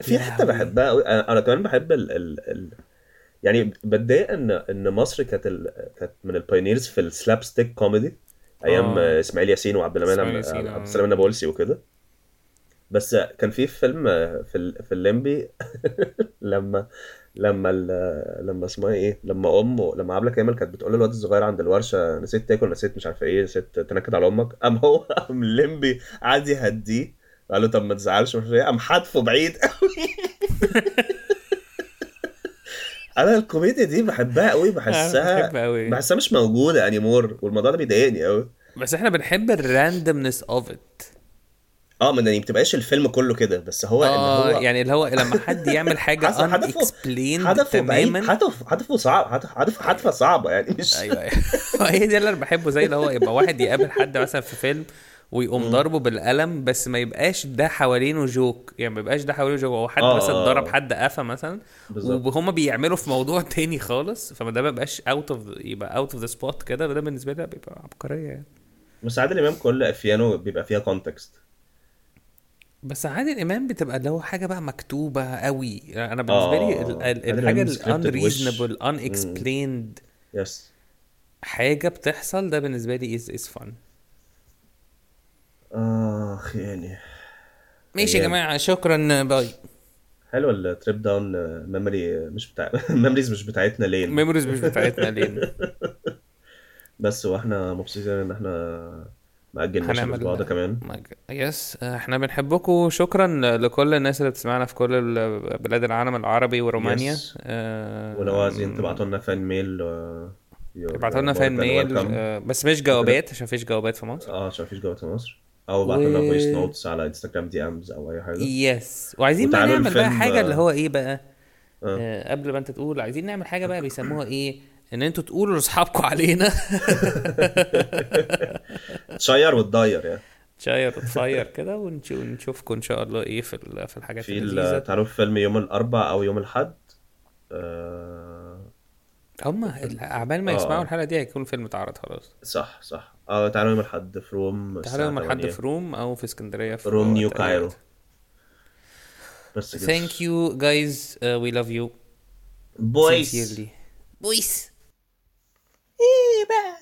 في حتة. بحبها قوي أنا أنا كمان بحب ال... ال... ال... يعني بتضايق ان إن مصر كانت ال... كانت من ال pioneers في ال slapstick comedy أيام آه. إسماعيل ياسين وعبد المنعم إسماعيل ياسين، آه. عبد السلام النابلسي وكده بس كان في فيلم في ال... في الليمبي لما لما ال... لما اسمها إيه لما امه لما عبلة كامل كانت بتقول للواد الصغير عند الورشة نسيت تاكل نسيت مش عارفة إيه نسيت تنكد على أمك قام هو قام الليمبي قعد يهديه قال له طب ما تزعلش مش إيه. قام حادفه بعيد قوي. أنا الكوميديا دي بحبها قوي بحسها بحبها قوي. بحسها مش موجودة anymore والموضوع ده بيضايقني قوي. بس إحنا بنحب ال randomness of it آه ما يعني بتبقاش الفيلم كله كده بس هو آه هو يعني اللي هو لما حد يعمل حاجة unexplained بعيد تماما. هدفه هدفه صعب هدف هدف هدفه صعبة يعني مش أيوه أيوه. هي دي اللي أنا بحبه زي اللي هو يبقى واحد يقابل حد مثلا في فيلم ويقوم ضربه بالقلم بس ما يبقاش ده حوالينه joke. يعني ما يبقاش ده حوالينه joke. هو حد آه، مثلا آه. ضرب حد قفا مثلا. وهما بيعملوا في موضوع تاني خالص فما ده ما يبقاش out of يبقى out of the spot كده. ده بالنسبة لي بيبقى عبقرية يعني. بس عادل امام كل إفيهاته بيبقى فيها context بس عادل إمام بتبقى اللي هو حاجة بقى مكتوبة قوي. أنا بالنسبة لي آه. الحاجة وش. unreasonable unexplained يس حاجة بتحصل ده بالنسبة لي is is fun. آخ يعني. ماشي يا أيام. جماعة شكرا باي. حلو التريب داون ميموري مش بتاع ميموريز مش بتاعتنا لين ميموريز مش بتاعتنا ليه بس وإحنا مبسوطين إن إحنا ما اجلناش الأسبوع ده. كمان. يس إحنا بنحبكم. شكرا لكل الناس اللي بتسمعنا في كل بلاد العالم العربي ورومانيا. Yes. آه، ولو عايزين تبعتوا لنا fan mail آه، ابعتوا لنا more fan than mail. آه، بس مش جوابات عشان مفيش جوابات في مصر. آه عشان مفيش جوه في مصر. أو ابعتوا لنا voice notes على انستغرام DMs أو أي حاجة. yes وعايزين بقى نعمل بقى حاجة اللي. هو إيه بقى آه. آه، قبل ما أنت تقول عايزين نعمل حاجة بقى بيسموها إيه إن أنتوا تقولوا لاصحابكم علينا. تشير وتضير يعني تشاير وتصير كده ونش- ونشوفكم إن شاء الله إيه في في الحاجات في في فيلم يوم الاربع أو يوم الأحد؟ آه هم عبال ما آه. يسمعوا الحلقة دي هيكون فيلم اتعرض خلاص. صح صح. آه تعالوا يوم الأحد في Room تعالوا يوم الأحد في Room أو في اسكندرية في Room New Cairo. بس thank you guys we love you boys boys إيه بقى